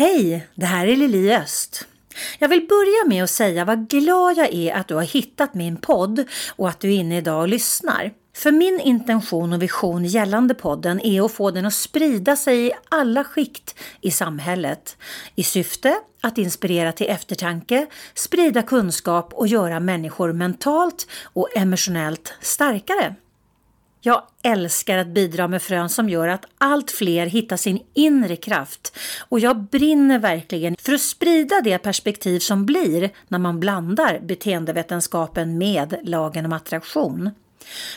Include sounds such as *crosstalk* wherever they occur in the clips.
Hej, det här är Lili Öst. Jag vill börja med att säga vad glad jag är att du har hittat min podd och att du är inne idag och lyssnar. För min intention och vision gällande podden är att få den att sprida sig i alla skikt i samhället i syfte att inspirera till eftertanke, sprida kunskap och göra människor mentalt och emotionellt starkare. Jag älskar att bidra med frön som gör att allt fler hittar sin inre kraft och jag brinner verkligen för att sprida det perspektiv som blir när man blandar beteendevetenskapen med lagen om attraktion.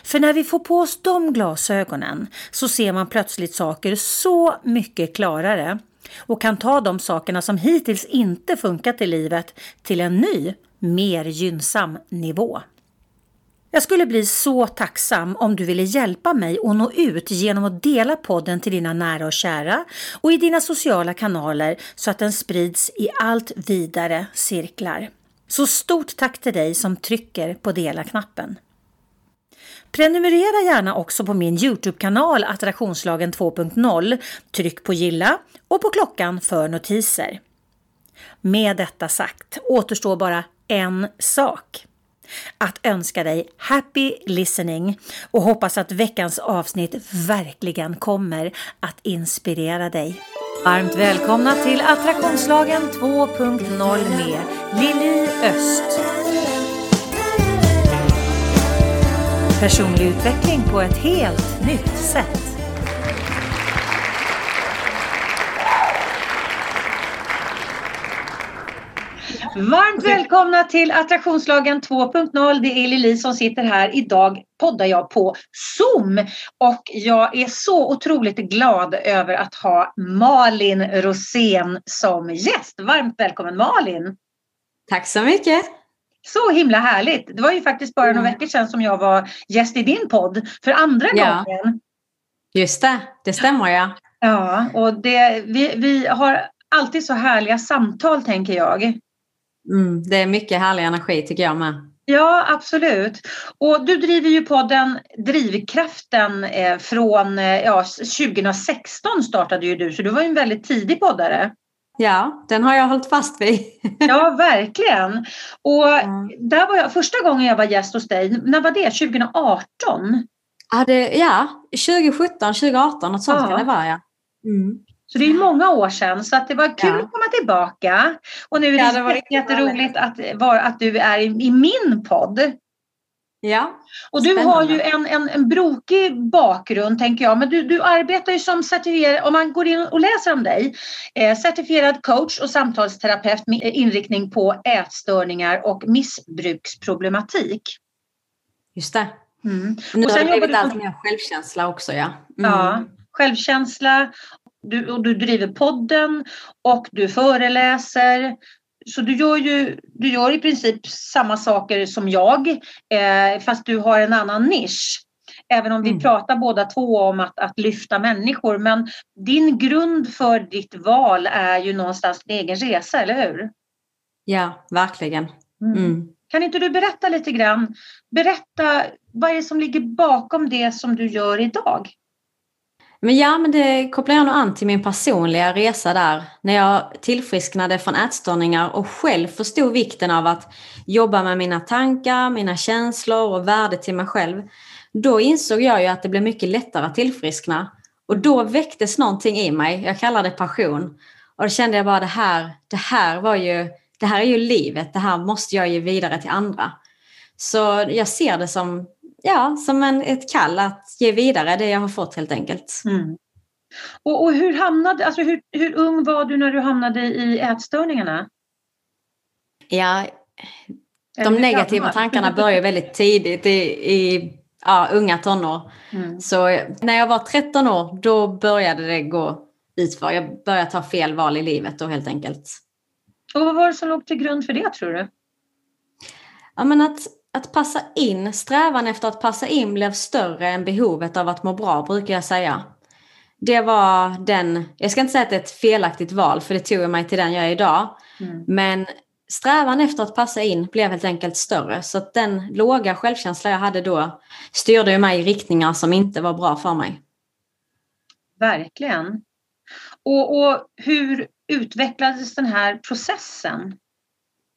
För när vi får på oss de glasögonen så ser man plötsligt saker så mycket klarare och kan ta de sakerna som hittills inte funkat i livet till en ny, mer gynnsam nivå. Jag skulle bli så tacksam om du ville hjälpa mig att nå ut genom att dela podden till dina nära och kära och i dina sociala kanaler så att den sprids i allt vidare cirklar. Så stort tack till dig som trycker på dela-knappen. Prenumerera gärna också på min Youtube-kanal Attraktionslagen 2.0. Tryck på gilla och på klockan för notiser. Med detta sagt återstår bara en sak att önska dig happy listening och hoppas att veckans avsnitt verkligen kommer att inspirera dig. Varmt välkomna till Attraktionslagen 2.0 med Lili Öst. Personlig utveckling på ett helt nytt sätt. Varmt välkomna till Attraktionslagen 2.0. Det är Lili som sitter här. Idag poddar jag på Zoom och jag är så otroligt glad över att ha Malin Rosén som gäst. Varmt välkommen Malin! Tack så mycket! Så himla härligt! Det var ju faktiskt bara några mm. veckor sedan som jag var gäst i din podd för andra ja. gången. Just det, det stämmer ja. Ja, och det, vi, vi har alltid så härliga samtal tänker jag. Mm, det är mycket härlig energi tycker jag med. Ja, absolut. Och du driver ju podden Drivkraften eh, från eh, ja, 2016 startade ju du, så du var ju en väldigt tidig poddare. Ja, den har jag hållit fast vid. *laughs* ja, verkligen. Och mm. där var jag, första gången jag var gäst hos dig, när var det? 2018? Ja, det, ja 2017, 2018, något sånt ja. kan det vara ja. Mm. Så det är många år sedan så att det var kul ja. att komma tillbaka. Och nu är det, ja, det jätteroligt att, att du är i, i min podd. Ja. Och du Spännande. har ju en, en, en brokig bakgrund tänker jag, men du, du arbetar ju som certifierad, om man går in och läser om dig, eh, certifierad coach och samtalsterapeut med inriktning på ätstörningar och missbruksproblematik. Just det. Mm. Nu och sen har det blivit allt mer självkänsla också ja. Mm. Ja, självkänsla du, och du driver podden och du föreläser. Så du gör ju du gör i princip samma saker som jag eh, fast du har en annan nisch. Även om vi mm. pratar båda två om att, att lyfta människor. Men din grund för ditt val är ju någonstans din egen resa, eller hur? Ja, verkligen. Mm. Mm. Kan inte du berätta lite grann? Berätta vad är det som ligger bakom det som du gör idag? Men ja, men det kopplar jag nog an till min personliga resa där. När jag tillfrisknade från ätstörningar och själv förstod vikten av att jobba med mina tankar, mina känslor och värde till mig själv. Då insåg jag ju att det blev mycket lättare att tillfriskna. Och då väcktes någonting i mig, jag kallar det passion. Och då kände jag bara det här, det här var ju, det här är ju livet, det här måste jag ge vidare till andra. Så jag ser det som ja, som en, ett kall att ge vidare det jag har fått helt enkelt. Mm. Och, och, hur, hamnade, alltså hur, hur ung var du när du hamnade i ätstörningarna? Ja, de negativa tankarna börjar väldigt tidigt i, i ja, unga tonår. Mm. Så när jag var 13 år då började det gå utför. Jag började ta fel val i livet då helt enkelt. Och vad var det som låg till grund för det tror du? Ja, men att att passa in, strävan efter att passa in blev större än behovet av att må bra brukar jag säga. Det var den, jag ska inte säga att det är ett felaktigt val för det tog mig till den jag är idag. Mm. Men strävan efter att passa in blev helt enkelt större så att den låga självkänsla jag hade då styrde mig i riktningar som inte var bra för mig. Verkligen. Och, och hur utvecklades den här processen?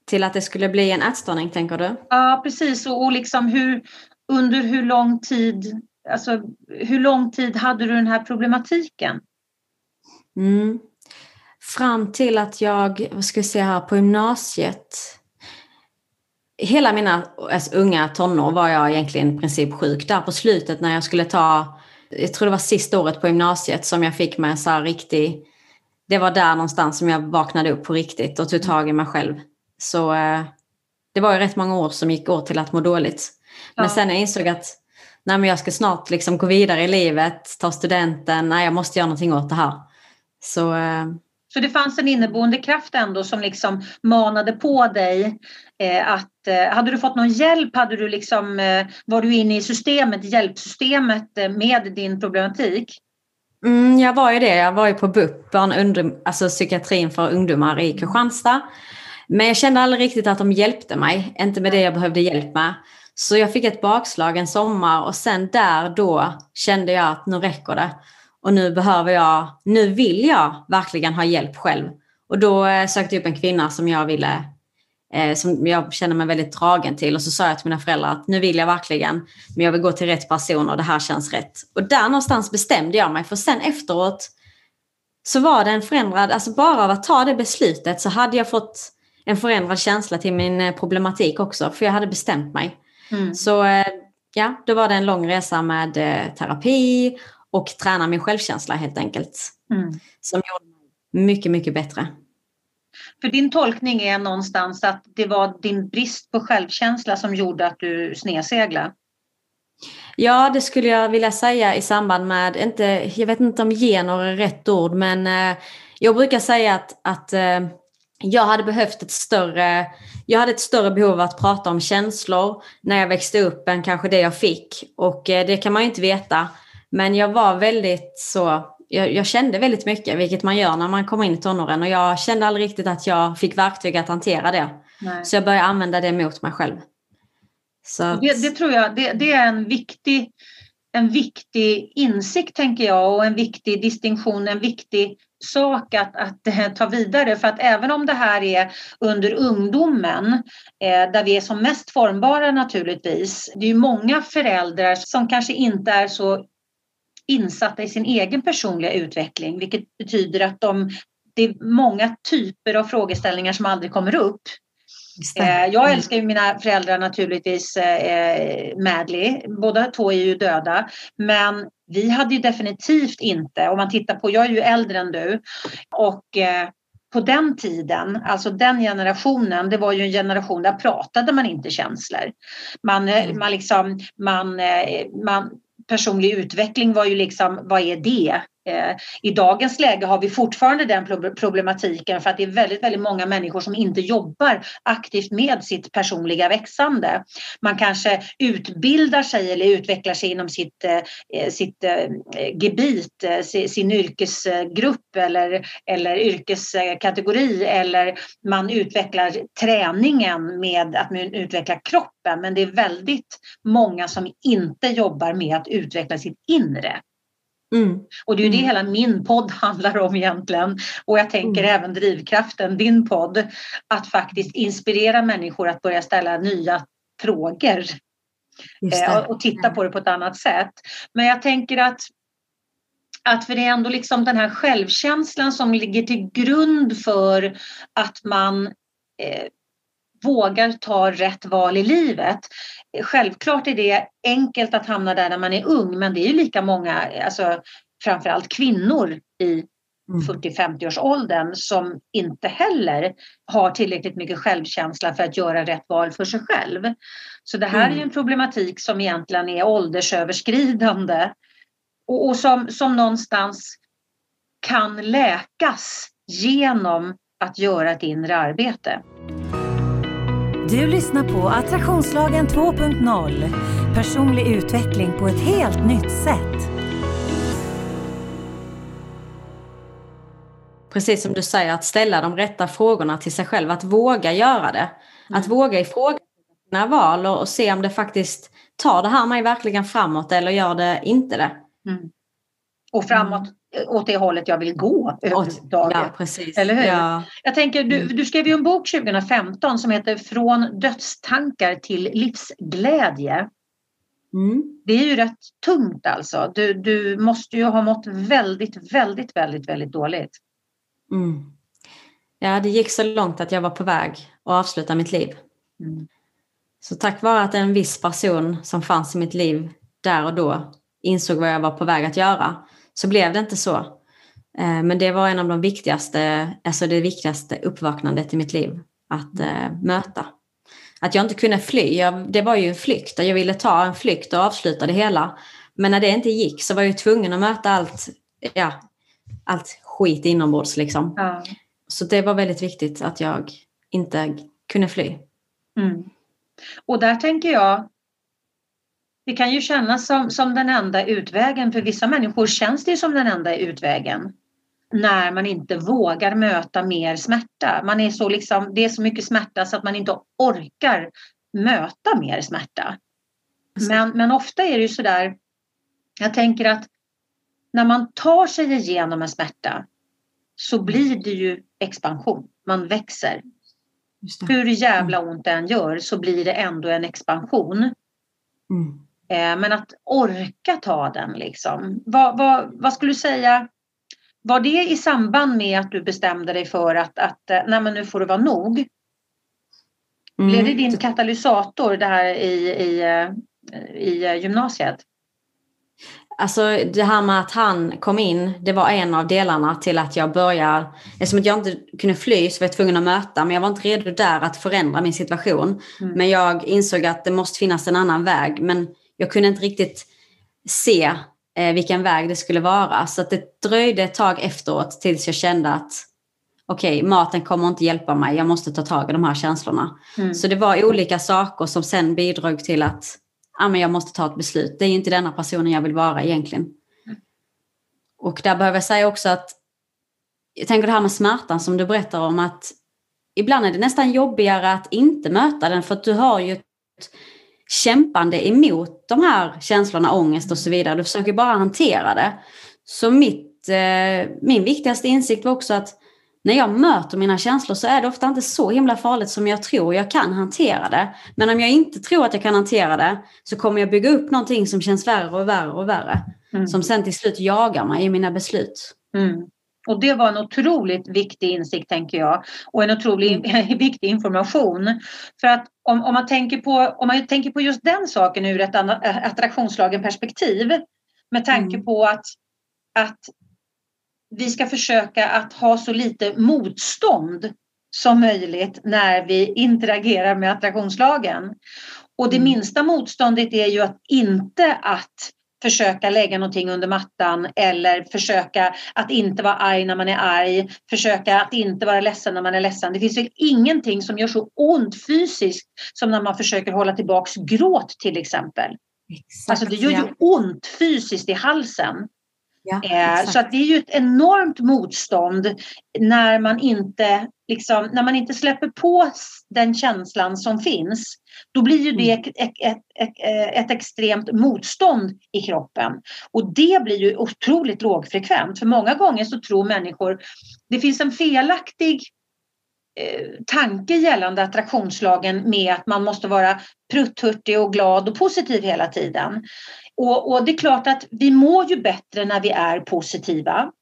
Till att det skulle bli en ätstörning tänker du? Ja precis och, och liksom hur, under hur lång tid, alltså hur lång tid hade du den här problematiken? Mm. Fram till att jag, vad ska vi säga här, på gymnasiet. Hela mina alltså, unga tonår var jag egentligen i princip sjuk. Där på slutet när jag skulle ta, jag tror det var sista året på gymnasiet som jag fick mig så här riktig, det var där någonstans som jag vaknade upp på riktigt och tog tag i mig själv. Så eh, det var ju rätt många år som gick åt till att må dåligt. Men ja. sen jag insåg att nej, men jag ska snart liksom gå vidare i livet, ta studenten, nej jag måste göra någonting åt det här. Så, eh, så det fanns en inneboende kraft ändå som liksom manade på dig eh, att eh, hade du fått någon hjälp, hade du liksom, eh, var du inne i systemet, hjälpsystemet eh, med din problematik? Mm, jag var ju det, jag var ju på BUP, barn, alltså psykiatrin för ungdomar i Kristianstad. Men jag kände aldrig riktigt att de hjälpte mig, inte med det jag behövde hjälp med. Så jag fick ett bakslag en sommar och sen där då kände jag att nu räcker det. Och nu behöver jag, nu vill jag verkligen ha hjälp själv. Och då eh, sökte jag upp en kvinna som jag ville, eh, som jag känner mig väldigt dragen till. Och så sa jag till mina föräldrar att nu vill jag verkligen, men jag vill gå till rätt person och det här känns rätt. Och där någonstans bestämde jag mig, för sen efteråt så var det en förändrad, alltså bara av att ta det beslutet så hade jag fått en förändrad känsla till min eh, problematik också, för jag hade bestämt mig. Mm. Så eh, ja, då var det en lång resa med terapi och träna min självkänsla helt enkelt. Mm. Som gjorde mig mycket, mycket bättre. För din tolkning är någonstans att det var din brist på självkänsla som gjorde att du snedseglade? Ja, det skulle jag vilja säga i samband med, inte, jag vet inte om gener är rätt ord, men eh, jag brukar säga att, att eh, jag hade behövt ett större, jag hade ett större behov av att prata om känslor när jag växte upp än kanske det jag fick. Och eh, det kan man ju inte veta. Men jag var väldigt så, jag, jag, kände väldigt mycket, vilket man gör när man kommer in i tonåren. Och jag kände aldrig riktigt att jag fick verktyg att hantera det. Nej. Så jag började använda det mot mig själv. Att... Det, det, tror jag, det, det, är en viktig, en viktig insikt tänker jag och en viktig distinktion, en viktig sak att, att eh, ta vidare. För att även om det här är under ungdomen, eh, där vi är som mest formbara naturligtvis, det är ju många föräldrar som kanske inte är så insatta i sin egen personliga utveckling, vilket betyder att de, det är många typer av frågeställningar som aldrig kommer upp. Eh, jag mm. älskar ju mina föräldrar naturligtvis, eh, Madly. Båda två är ju döda. Men vi hade ju definitivt inte, om man tittar på, jag är ju äldre än du, och eh, på den tiden, alltså den generationen, det var ju en generation där pratade man inte känslor. Man, mm. man, liksom, man, man, personlig utveckling var ju liksom, vad är det? Eh, I dagens läge har vi fortfarande den problematiken för att det är väldigt, väldigt många människor som inte jobbar aktivt med sitt personliga växande. Man kanske utbildar sig eller utvecklar sig inom sitt, eh, eh, sitt gebit, sin yrkesgrupp eller, eller yrkeskategori eller man utvecklar träningen med att utveckla kroppen. Men det är väldigt många som inte jobbar med att utveckla sitt inre. Mm. Och det är ju det mm. hela min podd handlar om egentligen. Och jag tänker mm. även drivkraften, din podd, att faktiskt inspirera människor att börja ställa nya frågor. Eh, och titta på det på ett annat sätt. Men jag tänker att att för det är ändå liksom den här självkänslan som ligger till grund för att man eh, vågar ta rätt val i livet. Självklart är det enkelt att hamna där när man är ung men det är ju lika många, alltså framförallt kvinnor i 40-50 års åldern som inte heller har tillräckligt mycket självkänsla för att göra rätt val för sig själv. Så det här mm. är ju en problematik som egentligen är åldersöverskridande och, och som, som någonstans kan läkas genom att göra ett inre arbete. Du lyssnar på Attraktionslagen 2.0. Personlig utveckling på ett helt nytt sätt. Precis som du säger, att ställa de rätta frågorna till sig själv. Att våga göra det. Mm. Att våga ifrågasätta sina val och, och se om det faktiskt tar det här mig verkligen framåt eller gör det inte det. Mm. Och framåt åt det hållet jag vill gå överhuvudtaget. Ja, precis. Eller hur? Ja. Jag tänker, du, Mm. du skrev ju en bok 2015 som heter Från dödstankar till livsglädje. Mm. Det är ju rätt tungt alltså. Du, du måste ju ha mått väldigt, väldigt, väldigt, väldigt dåligt. Mm. Ja, det gick så långt att jag var på väg att avsluta mitt liv. Mm. Så tack vare att en viss person som fanns i mitt liv där och då insåg vad jag var på väg att göra så blev det inte så. Eh, Men det var en av de viktigaste, alltså det viktigaste uppvaknandet i mitt liv att eh, möta. Att jag inte kunde fly, jag, det var ju en flykt. Jag ville ta en flykt och avsluta det hela. Men när det inte gick så var jag tvungen att möta allt, ja, allt skit inombords liksom. Ja. Så det var väldigt viktigt att jag inte kunde fly. Mm. Och där tänker jag, det kan ju kännas som, som den enda utvägen. För vissa människor känns det som den enda utvägen. När man inte vågar möta mer smärta. Man är så liksom, det är så mycket smärta så att man inte orkar möta mer smärta. Men, men ofta är det ju sådär, jag tänker att när man tar sig igenom en smärta så blir det ju expansion. Man växer. Hur jävla ont det än gör så blir det ändå en expansion. Mm. Eh, men att orka ta den liksom. Vad, vad, vad skulle du säga? Var det i samband med att du bestämde dig för att, att eh, nej men nu får det vara nog? Mm. Blev det din katalysator det här i, i, eh, i gymnasiet? Alltså det här med att han kom in, det var en av delarna till att jag började, eftersom jag inte kunde fly så var jag tvungen att möta, men jag var inte redo där att förändra min situation. Mm. Men jag insåg att det måste finnas en annan väg, men jag kunde inte riktigt se eh, vilken väg det skulle vara. Så att det dröjde ett tag efteråt tills jag kände att okej, maten kommer inte hjälpa mig, jag måste ta tag i de här känslorna. Mm. Så det var olika saker som sen bidrog till att ah, men jag måste ta ett beslut. Det är inte denna personen jag vill vara egentligen. Mm. Och där behöver jag säga också att jag tänker det här med smärtan som du berättar om att ibland är det nästan jobbigare att inte möta den för att du har ju ett kämpande emot de här känslorna, ångest och så vidare. Du försöker bara hantera det. Så mitt, eh, min viktigaste insikt var också att när jag möter mina känslor så är det ofta inte så himla farligt som jag tror jag kan hantera det. Men om jag inte tror att jag kan hantera det så kommer jag bygga upp någonting som känns värre och värre och värre. Mm. Som sen till slut jagar mig i mina beslut. Mm. Och det var en otroligt viktig insikt tänker jag. Och en otroligt *laughs* viktig information. För att om, om, man tänker på, om man tänker på just den saken ur ett anna- attraktionslagen perspektiv. Med tanke Mm. på att, att vi ska försöka att ha så lite motstånd som möjligt när vi interagerar med attraktionslagen. Och det Mm. minsta motståndet är ju att inte att försöka lägga någonting under mattan eller försöka att inte vara arg när man är arg, försöka att inte vara ledsen när man är ledsen. Det finns väl ingenting som gör så ont fysiskt som när man försöker hålla tillbaks gråt till exempel. Exakt, Alltså det gör ju ja. ont fysiskt i halsen. Ja, Eh, så att det är ju ett enormt motstånd när man inte, liksom, när man inte släpper på den känslan som finns. Då blir ju det Mm. ett, ett, ett, ett, ett extremt motstånd i kroppen. Och det blir ju otroligt lågfrekvent. För många gånger så tror människor, det finns en felaktig eh, tanke gällande attraktionslagen med att man måste vara prutthurtig och glad och positiv hela tiden. Och, och det är klart att vi mår ju bättre när vi är positiva.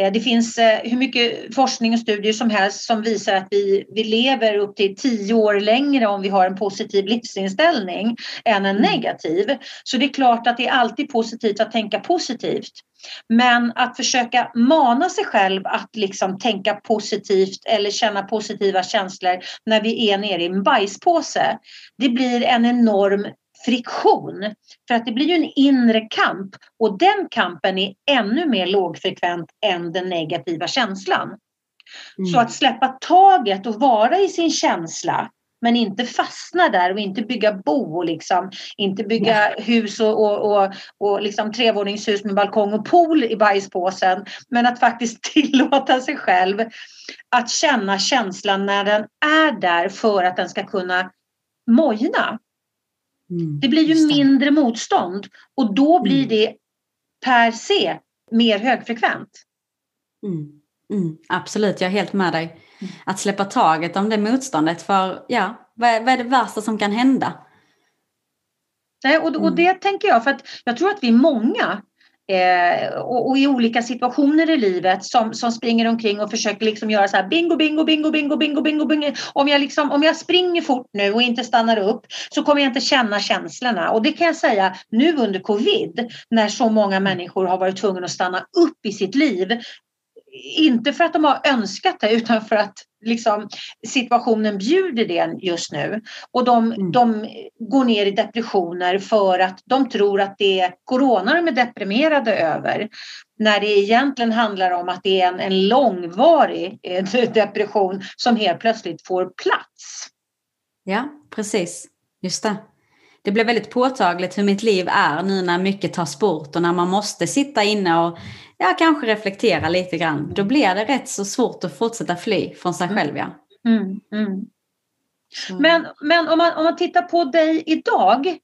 Eh, Det finns eh, hur mycket forskning och studier som helst som visar att vi, vi lever upp till tio år längre om vi har en positiv livsinställning än en negativ. Så det är klart att det är alltid positivt att tänka positivt. Men att försöka mana sig själv att liksom tänka positivt eller känna positiva känslor när vi är nere i en bajspåse. Det blir en enorm friktion. För att det blir ju en inre kamp och den kampen är ännu mer lågfrekvent än den negativa känslan. Mm. Så att släppa taget och vara i sin känsla men inte fastna där och inte bygga bo och liksom, inte bygga hus och, och, och, och liksom trevåningshus med balkong och pool i bajspåsen. Men att faktiskt *laughs* tillåta sig själv att känna känslan när den är där för att den ska kunna mojna. Mm, Det blir ju mindre motstånd och då blir Mm. det per se mer högfrekvent. Mm. Mm, absolut, jag är helt med dig. Mm. Att släppa taget om det motståndet, för ja, vad, vad är det värsta som kan hända? Nej, och, och det tänker jag, för att jag tror att vi är många Eh, och, och, i olika situationer i livet som, som springer omkring och försöker liksom göra så här bingo, bingo, bingo, bingo, bingo, bingo, bingo. Om jag, liksom, om jag springer fort nu och inte stannar upp så kommer jag inte känna känslorna. Och det kan jag säga nu under covid när så många människor har varit tvungna att stanna upp i sitt liv inte för att de har önskat det utan för att liksom, situationen bjuder det just nu. Och de, mm. de går ner i depressioner för att de tror att det är corona de är deprimerade över. När det egentligen handlar om att det är en, en långvarig eh, *laughs* depression som helt plötsligt får plats. Ja, precis. Just det det blev väldigt påtagligt hur mitt liv är nu när mycket tar bort och när man måste sitta inne och ja, kanske reflektera lite grann. Då blir det rätt så svårt att fortsätta fly från sig själv. Ja. Mm, mm. Men, men om, man, om man tittar på dig idag.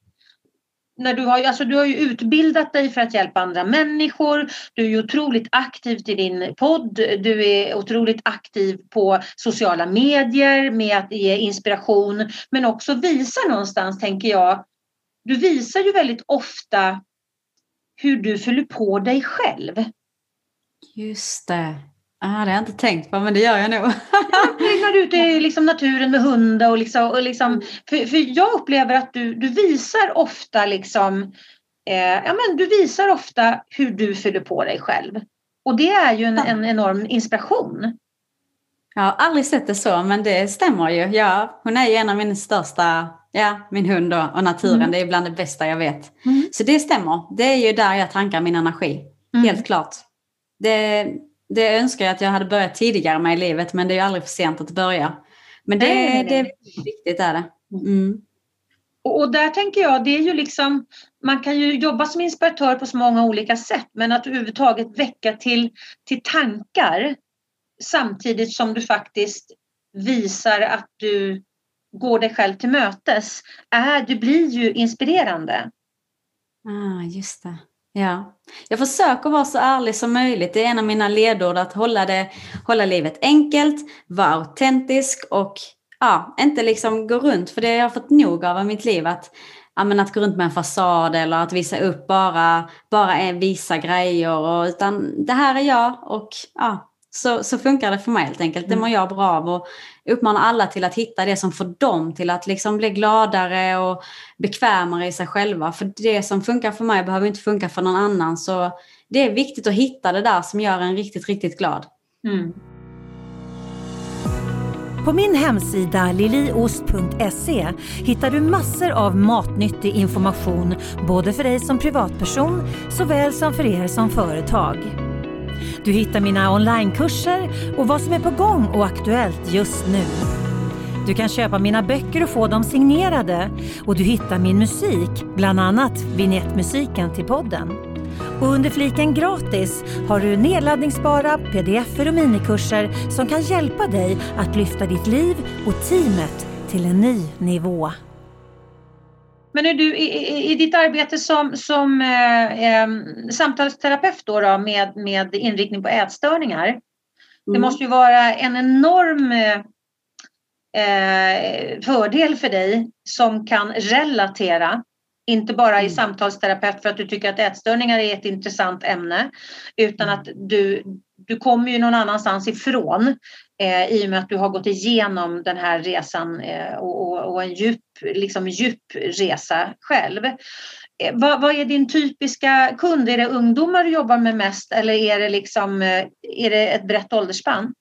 När du, har, alltså du har ju utbildat dig för att hjälpa andra människor. Du är ju otroligt aktiv i din podd. Du är otroligt aktiv på sociala medier med att ge inspiration. Men också visa någonstans, tänker jag, du visar ju väldigt ofta hur du fyller på dig själv. Just det. Ah, det har jag inte tänkt på, men det gör jag nog. *laughs* när du ute i liksom naturen med hundar och, liksom, och liksom, för, för jag upplever att du, du visar ofta liksom, eh, ja men du visar ofta hur du fyller på dig själv. Och det är ju en, en enorm inspiration. Jag har aldrig sett det så, men det stämmer ju. Ja, hon är ju en av mina största Ja, min hund och, och naturen, mm. det är bland det bästa jag vet. Mm. Så det stämmer. Det är ju där jag tankar min energi. Mm. Helt klart. Det, det önskar jag att jag hade börjat tidigare med i livet, men det är ju aldrig för sent att börja. Men det, nej, det är viktigt. Är det. Mm. Och, och, där tänker jag, det är ju liksom, man kan ju jobba som inspiratör på så många olika sätt, men att överhuvudtaget väcka till, till tankar samtidigt som du faktiskt visar att du går dig själv till mötes, är, du blir ju inspirerande. Ah, just det. Ja. Jag försöker vara så ärlig som möjligt. Det är en av mina ledord att hålla, det, hålla livet enkelt, vara autentisk och ja, inte liksom gå runt, för det har jag fått nog av i mitt liv. Att, ja, men att gå runt med en fasad eller att visa upp bara, bara visa grejer. Och, utan det här är jag och ja, så, så funkar det för mig helt enkelt. Det mm. mår jag bra av och uppmanar alla till att hitta det som får dem till att liksom bli gladare och bekvämare i sig själva. För det som funkar för mig behöver inte funka för någon annan. Så det är viktigt att hitta det där som gör en riktigt, riktigt glad. Mm. På min hemsida liliost.se hittar du massor av matnyttig information både för dig som privatperson såväl som för er som företag. Du hittar mina onlinekurser och vad som är på gång och aktuellt just nu. Du kan köpa mina böcker och få dem signerade och du hittar min musik, bland annat vignettmusiken till podden. Och under fliken gratis har du nedladdningsbara pdf och minikurser som kan hjälpa dig att lyfta ditt liv och teamet till en ny nivå. Men är du i, i ditt arbete som, som eh, eh, samtalsterapeut då, då med, med inriktning på ätstörningar. Mm. Det måste ju vara en enorm eh, fördel för dig som kan relatera. Inte bara i mm. samtalsterapeut för att du tycker att ätstörningar är ett intressant ämne utan mm. att du, du kommer ju någon annanstans ifrån eh, i och med att du har gått igenom den här resan eh, och, och, och, en djup, liksom djup resa själv. Eh, vad, vad, är din typiska kund? Är det ungdomar du jobbar med mest eller är det, liksom, är det ett brett åldersspann?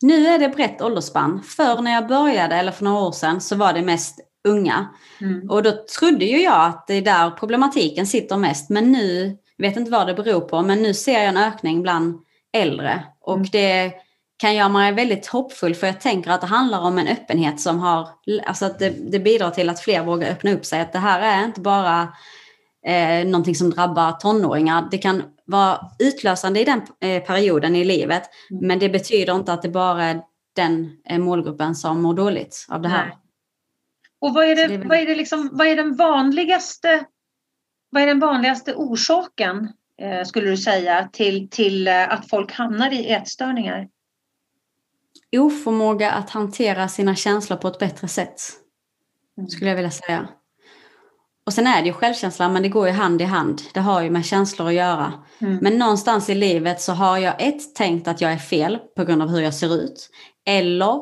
Nu är det brett åldersspann. Förr när jag började, eller för några år sedan, så var det mest unga. Mm. Och då trodde ju jag att det är där problematiken sitter mest. Men nu, jag vet inte vad det beror på, men nu ser jag en ökning bland äldre. Och mm. det kan göra mig väldigt hoppfull för jag tänker att det handlar om en öppenhet som har, alltså att det, det bidrar till att fler vågar öppna upp sig. Att det här är inte bara eh, någonting som drabbar tonåringar. Det kan vara utlösande i den eh, perioden i livet mm. men det betyder inte att det bara är den eh, målgruppen som mår dåligt av det här. Nej. Och vad är, det, vad, är det liksom, vad är den vanligaste vad är den vanligaste orsaken eh, skulle du säga, till, till eh, att folk hamnar i ätstörningar? Oförmåga att hantera sina känslor på ett bättre sätt. Mm. Skulle jag vilja säga. Och sen är det ju självkänsla, men det går ju hand i hand. Det har ju med känslor att göra. Mm. Men någonstans i livet så har jag ett tänkt att jag är fel på grund av hur jag ser ut. Eller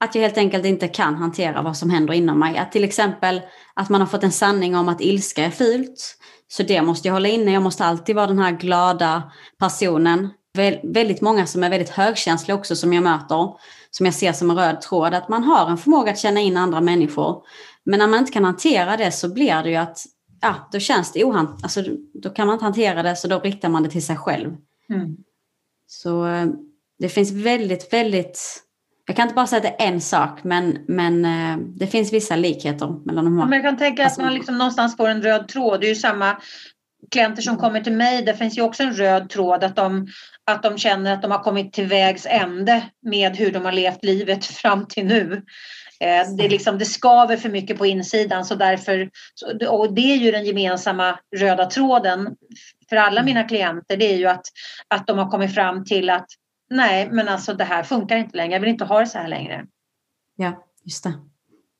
att jag helt enkelt inte kan hantera vad som händer inom mig. Att till exempel att man har fått en sanning om att ilska är fult. Så det måste jag hålla inne. Jag måste alltid vara den här glada personen. Vä väldigt många som är väldigt högkänsliga också som jag möter. Som jag ser som en röd tråd. Att man har en förmåga att känna in andra människor. Men när man inte kan hantera det så blir det ju att ja, då känns det ohant alltså, då kan man inte hantera det så då riktar man det till sig själv. Mm. Så eh, det finns väldigt, väldigt jag kan inte bara säga att det är en sak, men, men eh, det finns vissa likheter mellan de här. Men jag kan tänka att man liksom någonstans får en röd tråd. Det är ju samma klienter som kommer till mig. Det finns ju också en röd tråd att de, att de känner att de har kommit till vägs ände med hur de har levt livet fram till nu. Eh, det, är liksom, det skaver för mycket på insidan så därför, och det är ju den gemensamma röda tråden för alla mm. mina klienter, det är ju att, att de har kommit fram till att nej, men alltså det här funkar inte längre, jag vill inte ha det så här längre. Ja, just det.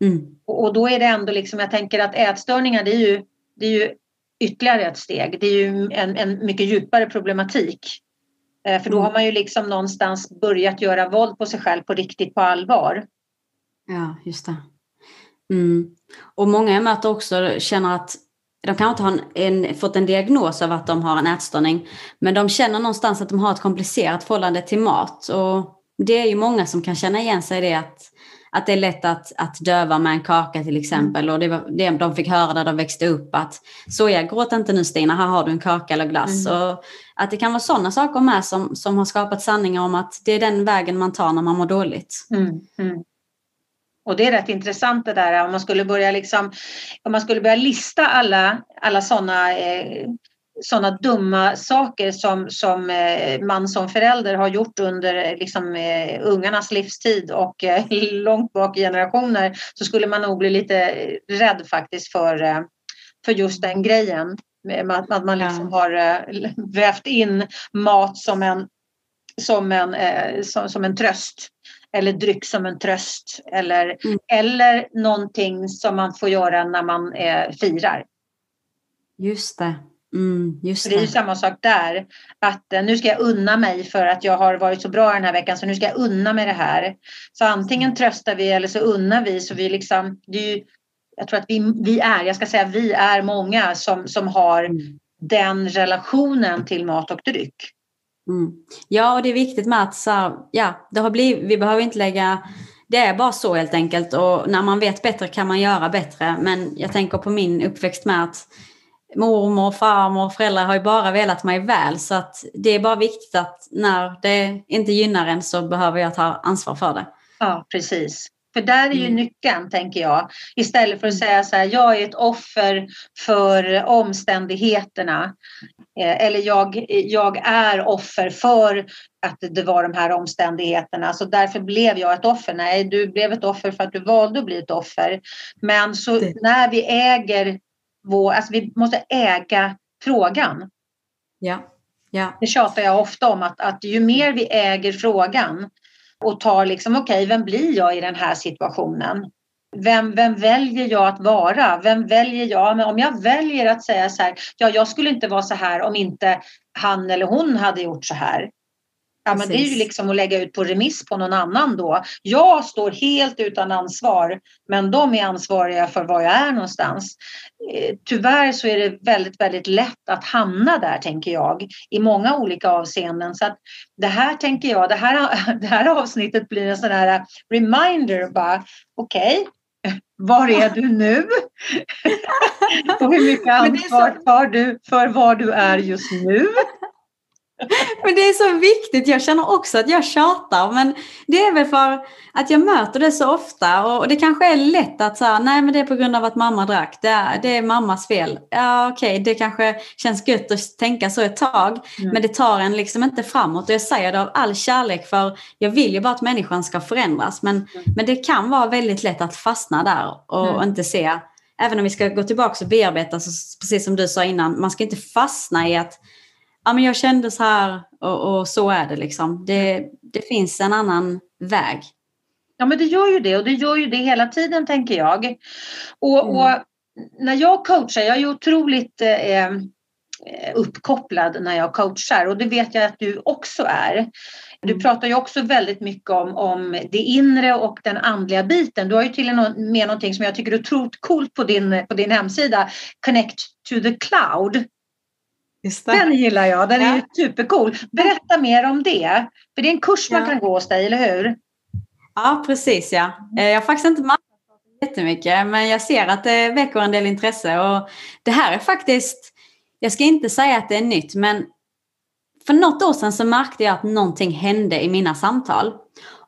Mm. Och, och, då är det ändå liksom, jag tänker att ätstörningar det är ju, det är ju ytterligare ett steg, det är ju en, en mycket djupare problematik. Eh, för då mm. har man ju liksom någonstans börjat göra våld på sig själv på riktigt på allvar. Ja, just det. Mm. Och många jag möter också känner att de kanske inte har en, en, fått en diagnos av att de har en ätstörning. Men de känner någonstans att de har ett komplicerat förhållande till mat. Och det är ju många som kan känna igen sig i det att, att det är lätt att, att döva med en kaka till exempel. Och det var det de fick höra när de växte upp att Soja, gråt inte nu Stina, här har du en kaka eller glass. Mm. Och att det kan vara sådana saker med som, som har skapat sanningar om att det är den vägen man tar när man mår dåligt. Mm. Mm. Och det är rätt intressant det där om man skulle börja liksom, om man skulle börja lista alla, alla sådana eh, sådana dumma saker som, som eh, man som förälder har gjort under liksom, eh, ungarnas livstid och eh, *laughs* långt bak i generationer så skulle man nog bli lite rädd faktiskt för, eh, för just den grejen. Att, man liksom har eh, vävt in mat som en, som en, eh, som, som en tröst eller dryck som en tröst eller, mm. eller någonting som man får göra när man eh, firar. Just det. Mm, det. det är ju samma sak där. Att eh, nu ska jag unna mig för att jag har varit så bra den här veckan så nu ska jag unna mig det här. Så antingen tröstar vi eller så unnar vi. Så vi liksom, det är ju, jag tror att vi, vi är, jag ska säga vi är många som, som har mm. den relationen till mat och dryck. Mm. Ja, och det är viktigt med att så, ja, det har blivit, vi behöver inte lägga... Det är bara så helt enkelt och när man vet bättre kan man göra bättre. Men jag tänker på min uppväxt med att mormor, farmor föräldrar har ju bara velat mig väl. Så att det är bara viktigt att när det inte gynnar en så behöver jag ta ansvar för det. Ja, precis. För där är ju mm. nyckeln, tänker jag. Istället för att mm. säga så här, jag är ett offer för omständigheterna. Eh, eller jag, jag är offer för att det var de här omständigheterna. Så därför blev jag ett offer. Nej, du blev ett offer för att du valde att bli ett offer. Men så när vi äger vår, alltså vi måste äga frågan. Ja. Ja. Det tjatar jag ofta om att, att ju mer vi äger frågan och tar liksom, okej, okay, vem blir jag i den här situationen? Vem, vem väljer jag att vara? Vem väljer jag? Men om jag väljer att säga så här, ja, jag skulle inte vara så här om inte han eller hon hade gjort så här. Ja, men det är ju liksom att lägga ut på remiss på någon annan då. Jag står helt utan ansvar, men de är ansvariga för var jag är någonstans. Eh, tyvärr så är det väldigt, väldigt lätt att hamna där, tänker jag, i många olika avseenden. Så att det här tänker jag, det här, *laughs* det här avsnittet blir en sån här reminder, bara okej, okay, *laughs* var är du nu? *laughs* Och hur mycket ansvar tar du för var du är just nu? Men det är så viktigt. Jag känner också att jag tjatar. Men det är väl för att jag möter det så ofta. Och det kanske är lätt att säga, nej men det är på grund av att mamma drack. Det är, det är mammas fel. Ja okej, okay, det kanske känns gött att tänka så ett tag. Mm. Men det tar en liksom inte framåt. Och jag säger det av all kärlek för jag vill ju bara att människan ska förändras. Men, mm. men det kan vara väldigt lätt att fastna där och mm. inte se Även om vi ska gå tillbaka och bearbeta, så precis som du sa innan, man ska inte fastna i att ja, men jag kände så här och, och så är det liksom. Det, det finns en annan väg. Ja men det gör ju det och det gör ju det hela tiden tänker jag. Och, mm. och när jag coachar, jag är otroligt eh, uppkopplad när jag coachar och det vet jag att du också är. Du mm. pratar ju också väldigt mycket om, om det inre och den andliga biten. Du har ju till och med någonting som jag tycker är otroligt coolt på din, på din hemsida, Connect to the Cloud. Den gillar jag, den är ju supercool. Berätta mer om det. För det är en kurs man kan gå hos dig, eller hur? Ja, precis ja. Eh, jag har faktiskt inte marknadsfört jättemycket, men jag ser att det väcker en del intresse. Och det här är faktiskt, jag ska inte säga att det är nytt, men för något år sedan så märkte jag att någonting hände i mina samtal.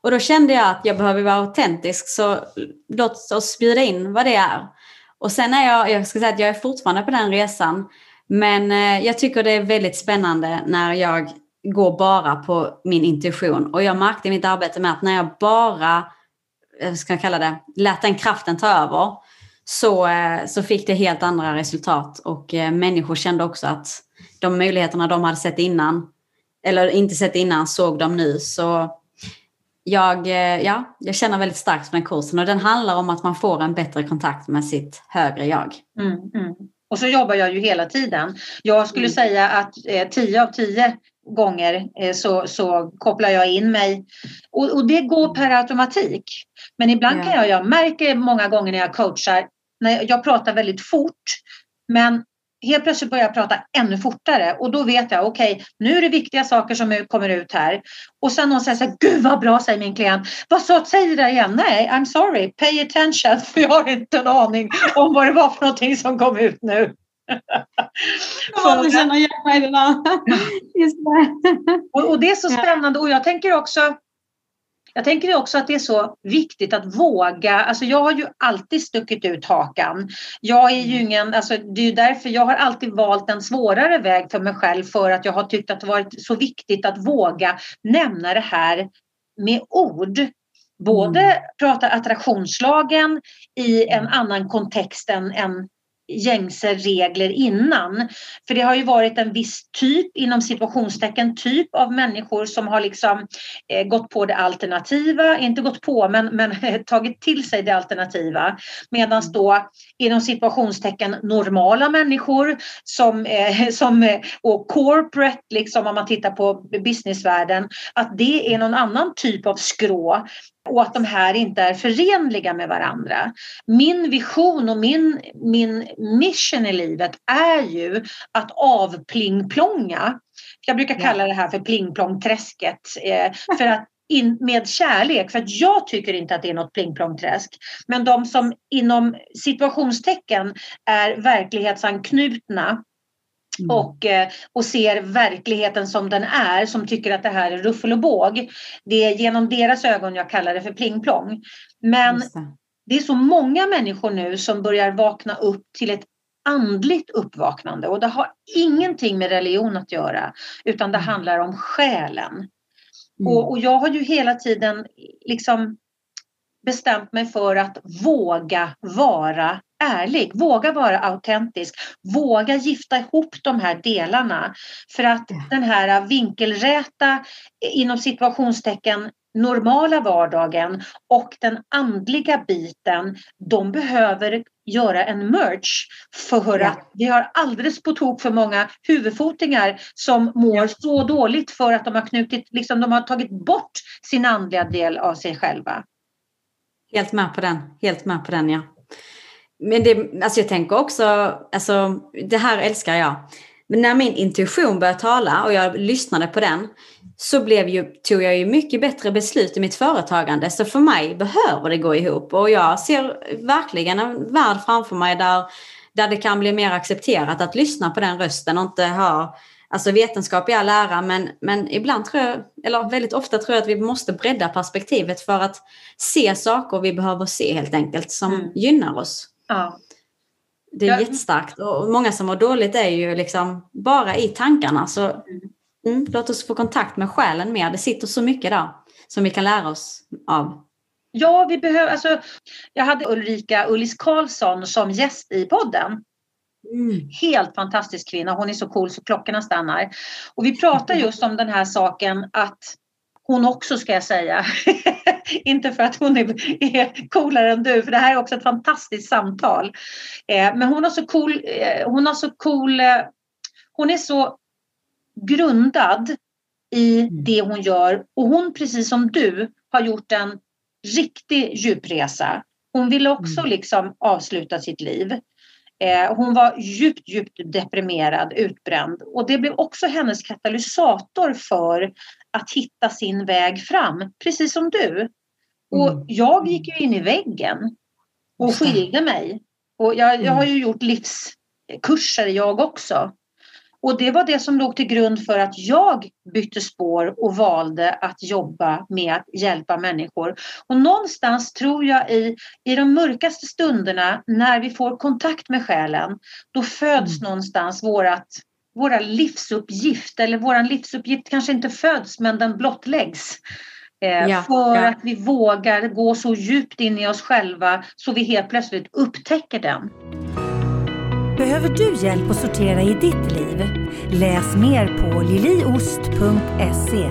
Och då kände jag att jag behöver vara autentisk, så låt oss bjuda in vad det är. Och sen är jag, jag ska säga att jag är fortfarande på den resan, men eh, jag tycker det är väldigt spännande när jag går bara på min intuition. Och jag märkte i mitt arbete med att när jag bara, eh, jag ska kalla det, lät den kraften ta över, så, eh, så fick det helt andra resultat. Och människor kände också att de möjligheterna de hade sett innan, eller inte sett innan, såg de nu. Så jag, ja, jag känner väldigt starkt för den kursen och den handlar om att man får en bättre kontakt med sitt högre jag. Mm, mm. Och så jobbar jag ju hela tiden. Jag skulle mm. säga att eh, 10 av 10 gånger eh, så, så kopplar jag in mig. Och, och det går per automatik. Men ibland kan jag, jag märker många gånger när jag coachar, när jag pratar väldigt fort, men helt plötsligt börjar jag prata ännu fortare och då vet jag okej, okay, nu är det viktiga saker som kommer ut här. Och sen någon säger så här, gud vad bra säger min klient. Vad sa, säg det där igen. Nej, I'm sorry, pay attention för *laughs* jag har inte en aning om vad det var för någonting som kom ut nu. *laughs* Ja, det känner igen mig i *laughs* det där. Det. Och det är så spännande och jag tänker också jag tänker också att det är så viktigt att våga. Alltså jag har ju alltid stuckit ut hakan. Jag är ju mm. ingen, alltså det är ju därför jag har alltid valt en svårare väg för mig själv för att jag har tyckt att det varit så viktigt att våga nämna det här med ord. Både mm. prata attraktionslagen i en annan kontext än, än gängse regler innan. För det har ju varit en viss typ, inom situationstecken, typ av människor som har liksom eh, gått på det alternativa, inte gått på men, men *laughs* tagit till sig det alternativa. Medan då inom situationstecken normala människor som, eh, *laughs* som, eh, och corporate, liksom om man tittar på businessvärlden, att det är någon annan typ av skrå och att de här inte är förenliga med varandra. Min vision och min, min mission i livet är ju att avplingplonga. Jag brukar kalla det här för plingplongträsket. Eh, för att in, med kärlek, för att jag tycker inte att det är något plingplongträsk. Men de som inom situationstecken är verklighetsanknutna Mm. Och, eh, och ser verkligheten som den är, som tycker att det här är ruffel och båg. Det är genom deras ögon jag kallar det för plingplong. Men det. det är så många människor nu som börjar vakna upp till ett andligt uppvaknande och det har ingenting med religion att göra utan det mm. handlar om själen. Mm. Och, och, jag har ju hela tiden liksom bestämt mig för att våga vara ärlig, våga vara autentisk, våga gifta ihop de här delarna. För att den här vinkelräta, inom situationstecken, normala vardagen och den andliga biten, de behöver göra en merch för ja. att vi har alldeles på tok för många huvudfotingar som mår ja. så dåligt för att de har knutit, liksom de har tagit bort sin andliga del av sig själva. Helt med på den, helt med på den ja. Men det, alltså jag tänker också, alltså, det här älskar jag. Men när min intuition började tala och jag lyssnade på den så blev ju, tog jag ju mycket bättre beslut i mitt företagande. Så för mig behöver det gå ihop och jag ser verkligen en värld framför mig där, där det kan bli mer accepterat att lyssna på den rösten och inte ha Alltså vetenskap i all ära, men, men ibland tror jag, eller väldigt ofta tror jag att vi måste bredda perspektivet för att se saker vi behöver se helt enkelt som mm. gynnar oss. Ja. Det är ja. jättestarkt och många som mår dåligt är ju liksom bara i tankarna. Så mm. Mm, låt oss få kontakt med själen mer. Det sitter så mycket där som vi kan lära oss av. Ja, vi behöver, alltså, jag hade Ulrika Ullis Karlsson som gäst i podden. Mm. Helt fantastisk kvinna. Hon är så cool så klockorna stannar. Och vi pratar just om den här saken att hon också ska jag säga. *laughs* *laughs* Inte för att hon är, coolare än du, för det här är också ett fantastiskt samtal. Eh, men hon har så cool, eh, hon har så cool, eh, hon är så grundad i mm. det hon gör och hon precis som du har gjort en riktig djupresa. Hon ville också mm. liksom avsluta sitt liv. Hon var djupt, djupt deprimerad, utbränd och det blev också hennes katalysator för att hitta sin väg fram, precis som du. Och mm. jag gick ju in i väggen och skilde mig. Och jag, jag har mm. ju gjort livskurser jag också. Och det var det som låg till grund för att jag bytte spår och valde att jobba med att hjälpa människor. Och någonstans tror jag i, i de mörkaste stunderna när vi får kontakt med själen, då föds mm. någonstans vårat, våra livsuppgift, eller våran livsuppgift kanske inte föds men den blottläggs. Eh, ja, för ja. att vi vågar gå så djupt in i oss själva så vi helt plötsligt upptäcker den. Behöver du hjälp att sortera i ditt liv? Läs mer på liliost.se.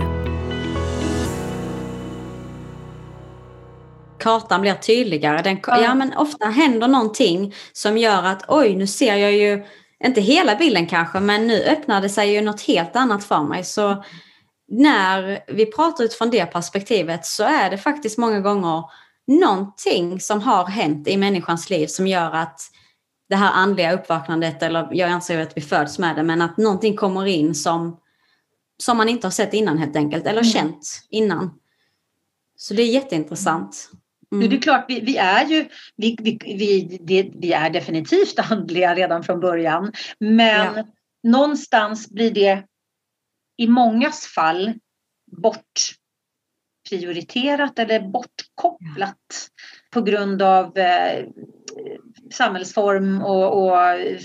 Kartan blir tydligare. Den, ja. men ofta händer någonting som gör att oj, nu ser jag ju inte hela bilden kanske, men nu öppnar det sig ju något helt annat för mig. Så när vi pratar utifrån det perspektivet så är det faktiskt många gånger någonting som har hänt i människans liv som gör att det här andliga uppvaknandet, eller jag anser att vi föds med det, men att någonting kommer in som, som man inte har sett innan helt enkelt, eller mm. känt innan. Så det är jätteintressant. Mm. Det är klart, vi, vi är ju vi, vi, vi, det, vi, är definitivt *laughs* andliga redan från början. Men ja. någonstans blir det i mångas fall bortprioriterat eller bortkopplat på grund av eh, samhällsform och, och,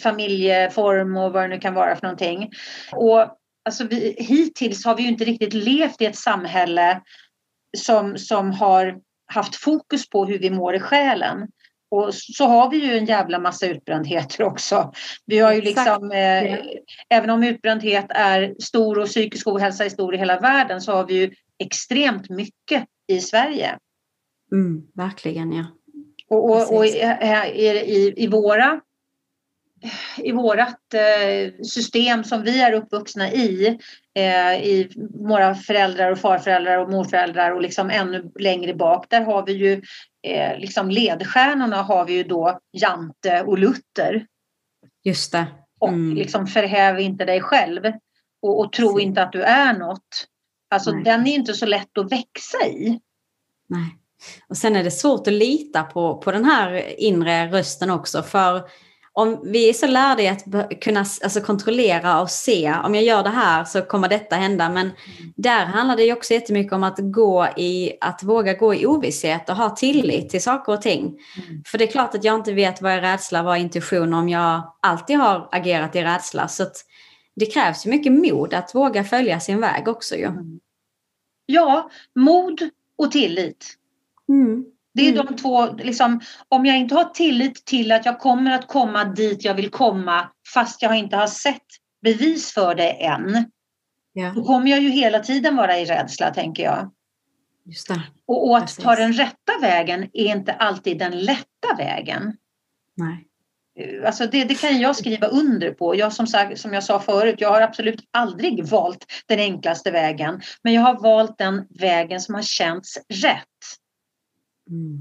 familjeform och vad det nu kan vara för någonting. Och alltså vi, hittills har vi ju inte riktigt levt i ett samhälle som, som har haft fokus på hur vi mår i själen. Och så har vi ju en jävla massa utbrändheter *laughs* också. Vi har ju liksom, eh, även om utbrändhet är stor och psykisk ohälsa är stor i hela världen så har vi ju extremt mycket i Sverige. Mm, verkligen ja. Och, och, och i, i, i, våra i vårat eh, system som vi är uppvuxna i, eh, i våra föräldrar och farföräldrar och morföräldrar och liksom ännu längre bak, där har vi ju eh, liksom ledstjärnorna har vi ju då Jante och Luther. Just det. Mm. Och liksom förhäv inte dig själv och, och tro inte att du är något. Alltså Nej. den är inte så lätt att växa i. Nej. Och sen är det svårt att lita på, på den här inre rösten också. För om vi är så lärda i att kunna alltså, kontrollera och se, om jag gör det här så kommer detta hända. Men där handlar det ju också jättemycket om att gå i, att våga gå i ovisshet och ha tillit till saker och ting. Mm. För det är klart att jag inte vet vad är rädsla, vad är intuition om jag alltid har agerat i rädsla. Så det krävs ju mycket mod att våga följa sin väg också ju. Mm. Ja, mod och tillit. Mm. Det är mm. de två, liksom, om jag inte har tillit till att jag kommer att komma dit jag vill komma fast jag inte har sett bevis för det än. Ja. Då kommer jag ju hela tiden vara i rädsla tänker jag. Just det. Och, och att Precis. ta den rätta vägen är inte alltid den lätta vägen. Nej. Alltså det, det, kan jag skriva under på. Jag som, sagt, som jag sa förut, jag har absolut aldrig valt den enklaste vägen. Men jag har valt den vägen som har känts rätt. Mm,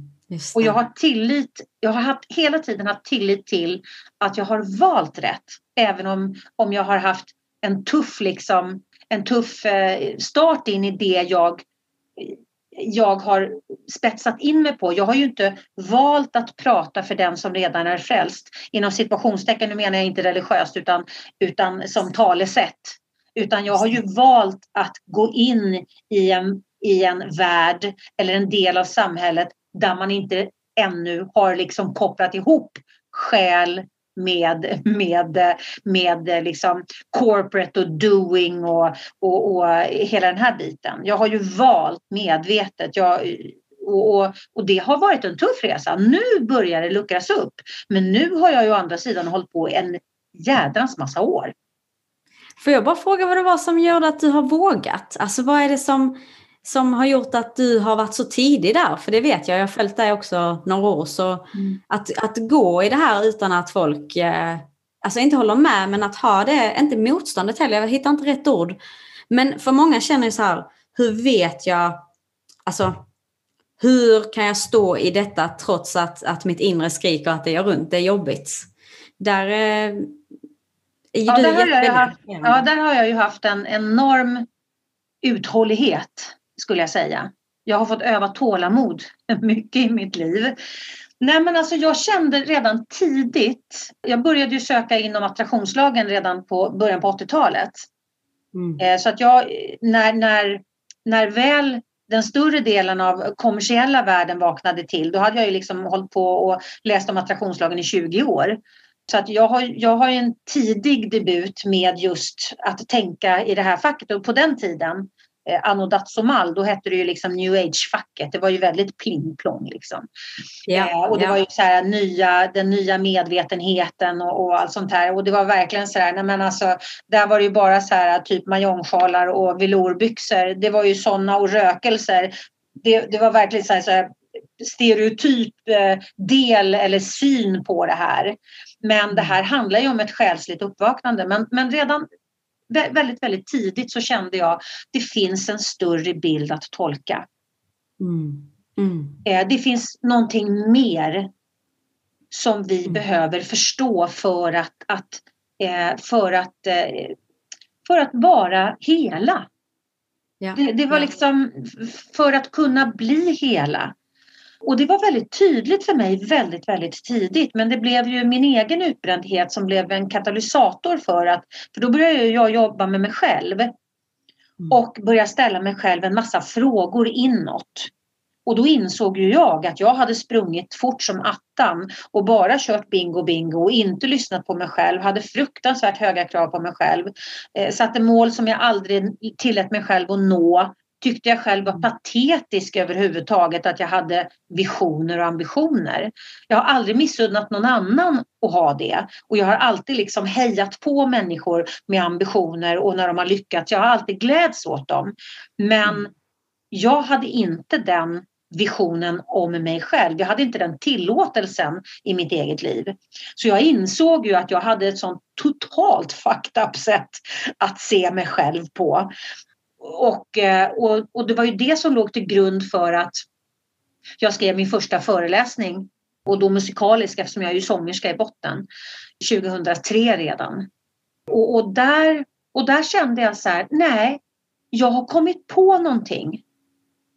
och jag har tillit, jag har haft, hela tiden haft tillit till att jag har valt rätt. Även om, om jag har haft en tuff, liksom, en tuff eh, start in i det jag, jag har spetsat in mig på. Jag har ju inte valt att prata för den som redan är frälst. Inom situationstecken, nu menar jag inte religiöst utan, utan som talesätt. Utan jag har ju valt att gå in i en i en värld eller en del av samhället där man inte ännu har liksom kopplat ihop själ med, med, med liksom corporate och doing och, och, och hela den här biten. Jag har ju valt medvetet. Jag, och, och, och, det har varit en tuff resa. Nu börjar det luckras upp. Men nu har jag ju å andra sidan hållit på en jädrans massa år. Får jag bara fråga vad det var som gjorde att du har vågat? Alltså vad är det som, som har gjort att du har varit så tidig där? För det vet jag, jag har följt dig också några år. Så mm. att, att gå i det här utan att folk, eh, alltså inte håller med, men att ha det, inte motståndet heller, jag hittar inte rätt ord. Men för många känner ju så här, hur vet jag, alltså hur kan jag stå i detta trots att, att mitt inre skriker att det gör runt, det är jobbigt? Där eh, ja, där har jag haft, ja, där har jag ju haft en enorm uthållighet skulle jag säga. Jag har fått öva tålamod *laughs* mycket i mitt liv. Nej men alltså jag kände redan tidigt, jag började ju söka inom attraktionslagen redan på början på 80-talet. Mm. Eh, så att jag, när, när, när väl den större delen av kommersiella världen vaknade till, då hade jag ju liksom hållit på och läst om attraktionslagen i 20 år. Så att jag har, jag har en tidig debut med just att tänka i det här facket och på den tiden eh, Anno Datsomal, då hette det ju liksom new age-facket. Det var ju väldigt pling-plong liksom. Ja, eh, och det ja. var ju så här nya, den nya medvetenheten och, och allt sånt här. Och det var verkligen så här, nej men alltså, där var det ju bara så här typ majongsjalar och velourbyxor. Det var ju sådana och rökelser. Det, det var verkligen så här, så här stereotyp eh, del eller syn på det här. Men det här handlar ju om ett själsligt uppvaknande. Men, men redan väldigt, väldigt tidigt så kände jag att det finns en större bild att tolka. Mm. Mm. Eh, det finns någonting mer som vi mm. behöver förstå för att, att, eh, för, att, för att vara hela. Ja. Det, det, var liksom för att kunna bli hela. Och det var väldigt tydligt för mig väldigt, väldigt tidigt. Men det blev ju min egen utbrändhet som blev en katalysator för att, för då började jag jobba med mig själv. Mm. Och börja ställa mig själv en massa frågor inåt. Och då insåg ju jag att jag hade sprungit fort som attan och bara kört bingo bingo och inte lyssnat på mig själv, hade fruktansvärt höga krav på mig själv, eh, satte mål som jag aldrig tillät mig själv att nå, tyckte jag själv var mm. patetisk överhuvudtaget att jag hade visioner och ambitioner. Jag har aldrig missunnat någon annan att ha det och jag har alltid liksom hejat på människor med ambitioner och när de har lyckats. Jag har alltid gläds åt dem. Men mm. jag hade inte den visionen om mig själv. Jag hade inte den tillåtelsen i mitt eget liv. Så jag insåg ju att jag hade ett sånt totalt fucked up sätt att se mig själv på. Och, eh, och, och det var ju det som låg till grund för att jag skrev min första föreläsning och då musikalisk eftersom jag är ju sångerska i botten 2003 redan. Och, och, där, och där kände jag så här, nej, jag har kommit på någonting.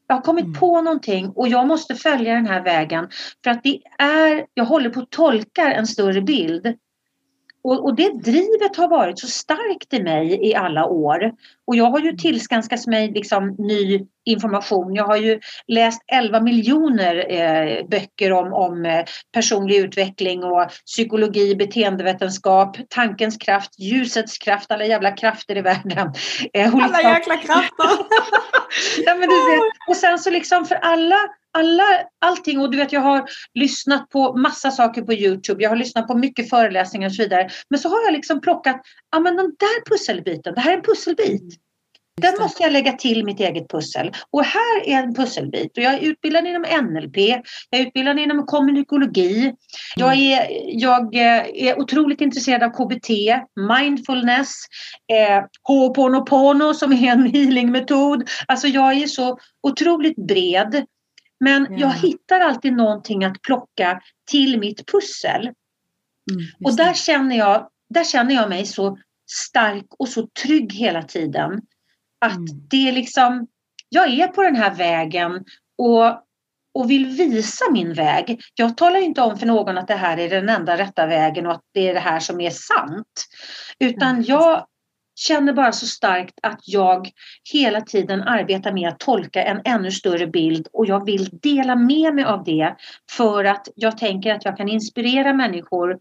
Jag har kommit mm. på någonting och jag måste följa den här vägen för att det är, jag håller på att tolka en större bild och, och, det drivet har varit så starkt i mig i alla år. Och jag har ju tillskanskat mig liksom ny information. Jag har ju läst 11 miljoner eh, böcker om, om eh, personlig utveckling och psykologi, beteendevetenskap, tankens kraft, ljusets kraft, alla jävla krafter i världen. Eh, alla jäkla krafter! *laughs* ja, men du vet. *laughs* Och sen så liksom för alla alla, allting och du vet jag har lyssnat på massa saker på Youtube, jag har lyssnat på mycket föreläsningar och så vidare. Men så har jag liksom plockat, ja men den där pusselbiten, det här är en pusselbit. Mm. Den måste jag lägga till mitt eget pussel. Och här är en pusselbit. Och jag är utbildad inom NLP, jag är utbildad inom kommunikologi. Jag mm. är, jag eh, är otroligt intresserad av KBT, mindfulness, eh, Ho'oponopono som är en healingmetod. Alltså jag är så otroligt bred. Men ja. jag hittar alltid någonting att plocka till mitt pussel. Mm, och där känner, jag, där känner jag mig så stark och så trygg hela tiden. Att mm. det är liksom, jag är på den här vägen och, och vill visa min väg. Jag talar inte om för någon att det här är den enda rätta vägen och att det är det här som är sant. Utan jag känner bara så starkt att jag hela tiden arbetar med att tolka en ännu större bild och jag vill dela med mig av det för att jag tänker att jag kan inspirera människor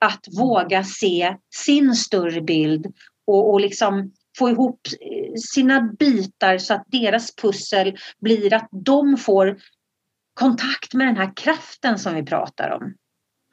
att våga se sin större bild och, och liksom få ihop eh, sina bitar så att deras pussel blir att de får kontakt med den här kraften som vi pratar om.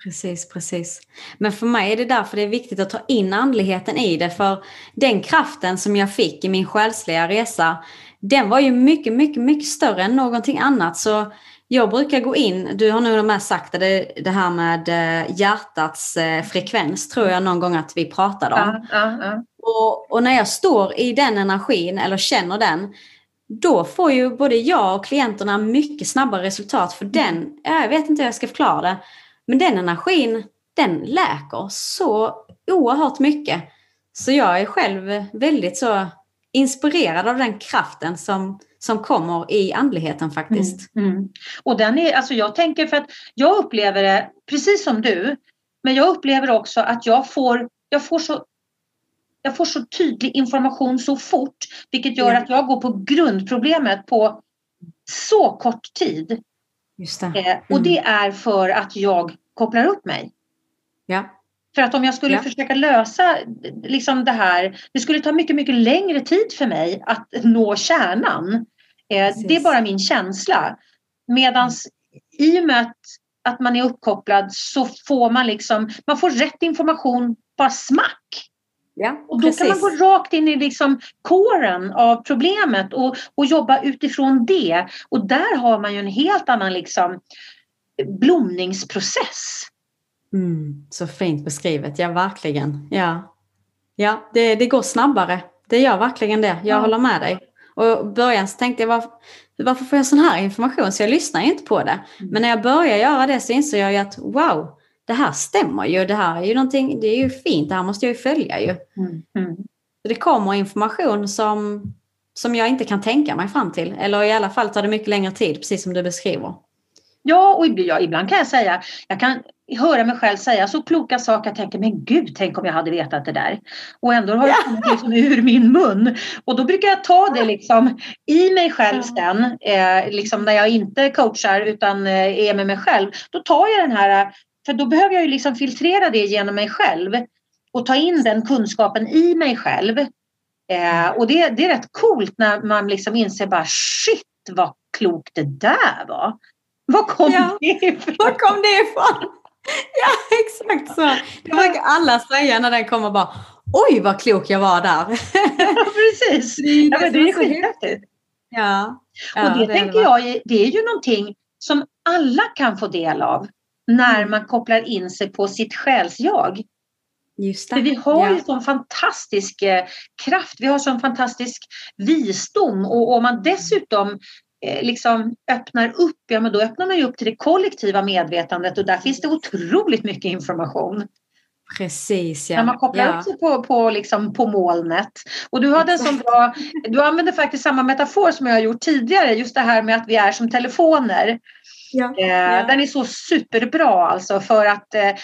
Precis, precis. Men för mig är det därför det är viktigt att ta in andligheten i det. För den kraften som jag fick i min själsliga resa, den var ju mycket, mycket, mycket större än någonting annat. Så jag brukar gå in, du har nog med sagt det, det här med eh, hjärtats eh, frekvens tror jag någon gång att vi pratade om. Ja, ja, ja. Och, och, när jag står i den energin eller känner den, då får ju både jag och klienterna mycket snabbare resultat. För den, jag vet inte hur jag ska förklara det, men den energin, den läker så oerhört mycket. Så jag är själv väldigt så inspirerad av den kraften som, som kommer i andligheten faktiskt. Mm, mm. Och den är, alltså jag tänker för att jag upplever det precis som du, men jag upplever också att jag får, jag får så jag får så tydlig information så fort, vilket gör att jag går på grundproblemet på så kort tid. Just det. Eh, mm. och det är för att jag kopplar upp mig. Ja. För att om jag skulle ja. försöka lösa liksom det här, det skulle ta mycket, mycket längre tid för mig att nå kärnan. Eh, det är bara min känsla. Medan i och med att, att man är uppkopplad så får man liksom, man får rätt information bara smack. Ja, och då precis. kan man gå rakt in i liksom kåren av problemet och, och jobba utifrån det. Och där har man ju en helt annan liksom blomningsprocess. Mm, så fint beskrivet, ja verkligen. Ja, ja det, det går snabbare. Det gör verkligen det, jag ja. håller med dig. Och i början så tänkte jag varför, varför får jag sån här information? Så jag lyssnar inte på det. Mm. Men när jag börjar göra det så inser jag ju att wow, det här stämmer ju. Det här är ju någonting, det är ju fint, det här måste jag ju följa ju. Mm. Mm. det kommer information som, som jag inte kan tänka mig fram till. Eller i alla fall tar det mycket längre tid, precis som du beskriver. Ja, och ibland kan jag säga, jag kan höra mig själv säga så kloka saker. Jag tänker, men gud, tänk om jag hade vetat det där. Och ändå har det kommit liksom ur min mun. Och då brukar jag ta det liksom i mig själv sen, eh, liksom när jag inte coachar utan eh, är med mig själv. Då tar jag den här, för då behöver jag ju liksom filtrera det genom mig själv och ta in den kunskapen i mig själv. Eh, och det, det är rätt coolt när man liksom inser bara shit vad klokt det där var. Var kom ja. det ifrån? Var kom det ifrån? *laughs* Ja, exakt så. Det brukar alla säga när den kommer bara Oj vad klok jag var där. *laughs* Ja, precis. Det är, ja, men det är skithäftigt. Ja. ja. Och det, det tänker jag, det är ju någonting som alla kan få del av när man kopplar in sig på sitt själsjag. Just det. För vi har ja. ju sån fantastisk eh, kraft, vi har sån fantastisk visdom och om man dessutom Eh, liksom öppnar upp, ja men då öppnar man ju upp till det kollektiva medvetandet och där finns det otroligt mycket information. Precis, ja. När man kopplar ja. upp sig på, på, liksom, på molnet. Och du hade en sån bra, du använder faktiskt samma metafor som jag har gjort tidigare, just det här med att vi är som telefoner. Ja, eh, ja. Den är så superbra alltså för att eh,